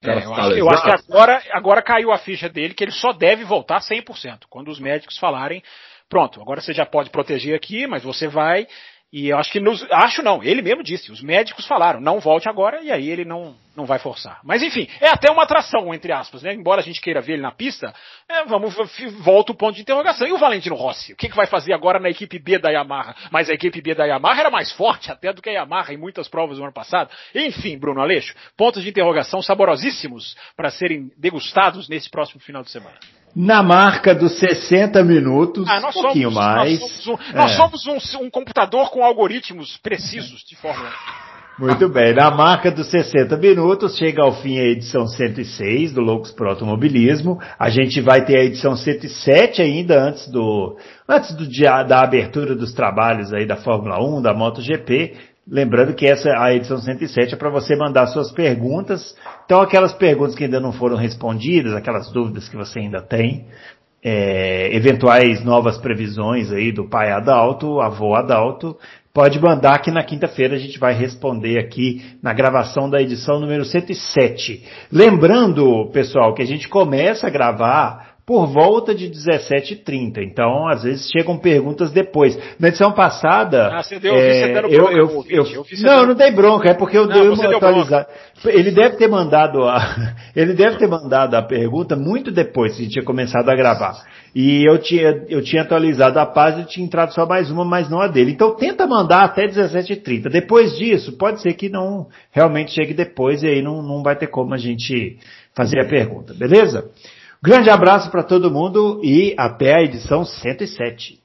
É, eu, acho, eu, acho, que agora, agora caiu a ficha dele que ele só deve voltar 100%. Quando os médicos falarem, pronto, agora você já pode proteger aqui, mas você vai e eu acho que nos, acho não, ele mesmo disse, os médicos falaram, não volte agora, e aí ele não, não vai forçar. Mas enfim, é até uma atração, entre aspas, né? Embora a gente queira ver ele na pista, é, vamos, volta o ponto de interrogação. E o Valentino Rossi? O que, que vai fazer agora na equipe B da Yamaha? Mas a equipe B da Yamaha era mais forte até do que a Yamaha em muitas provas do ano passado. Enfim, Bruno Aleixo, pontos de interrogação saborosíssimos para serem degustados nesse próximo final de semana na marca dos 60 minutos, ah, um pouquinho somos, mais. Nós somos, um, é. nós somos um, um, computador com algoritmos precisos de Fórmula 1. Muito bem, na marca dos 60 minutos chega ao fim a edição 106 do Loucos pro Automobilismo. A gente vai ter a edição 107 ainda antes do antes do dia da abertura dos trabalhos aí da Fórmula 1, da MotoGP. Lembrando que essa a edição 107 é para você mandar suas perguntas. Então, aquelas perguntas que ainda não foram respondidas, aquelas dúvidas que você ainda tem, é, eventuais novas previsões aí do pai Adalto, avô Adalto, pode mandar que na quinta-feira a gente vai responder aqui na gravação da edição número 107. Lembrando, pessoal, que a gente começa a gravar por volta de 17h30. Então, às vezes chegam perguntas depois. Na edição passada. Ah, você deu, é, você eu, eu, eu, eu, Não, não dei bronca, é porque eu não, dei uma atualizada. Ele deve ter mandado a, <laughs> ele deve ter mandado a pergunta muito depois que a gente tinha começado a gravar. E eu tinha, eu tinha atualizado a página e tinha entrado só mais uma, mas não a dele. Então tenta mandar até 17h30. Depois disso, pode ser que não realmente chegue depois e aí não, não vai ter como a gente fazer a pergunta, beleza? Grande abraço para todo mundo e até a edição 107.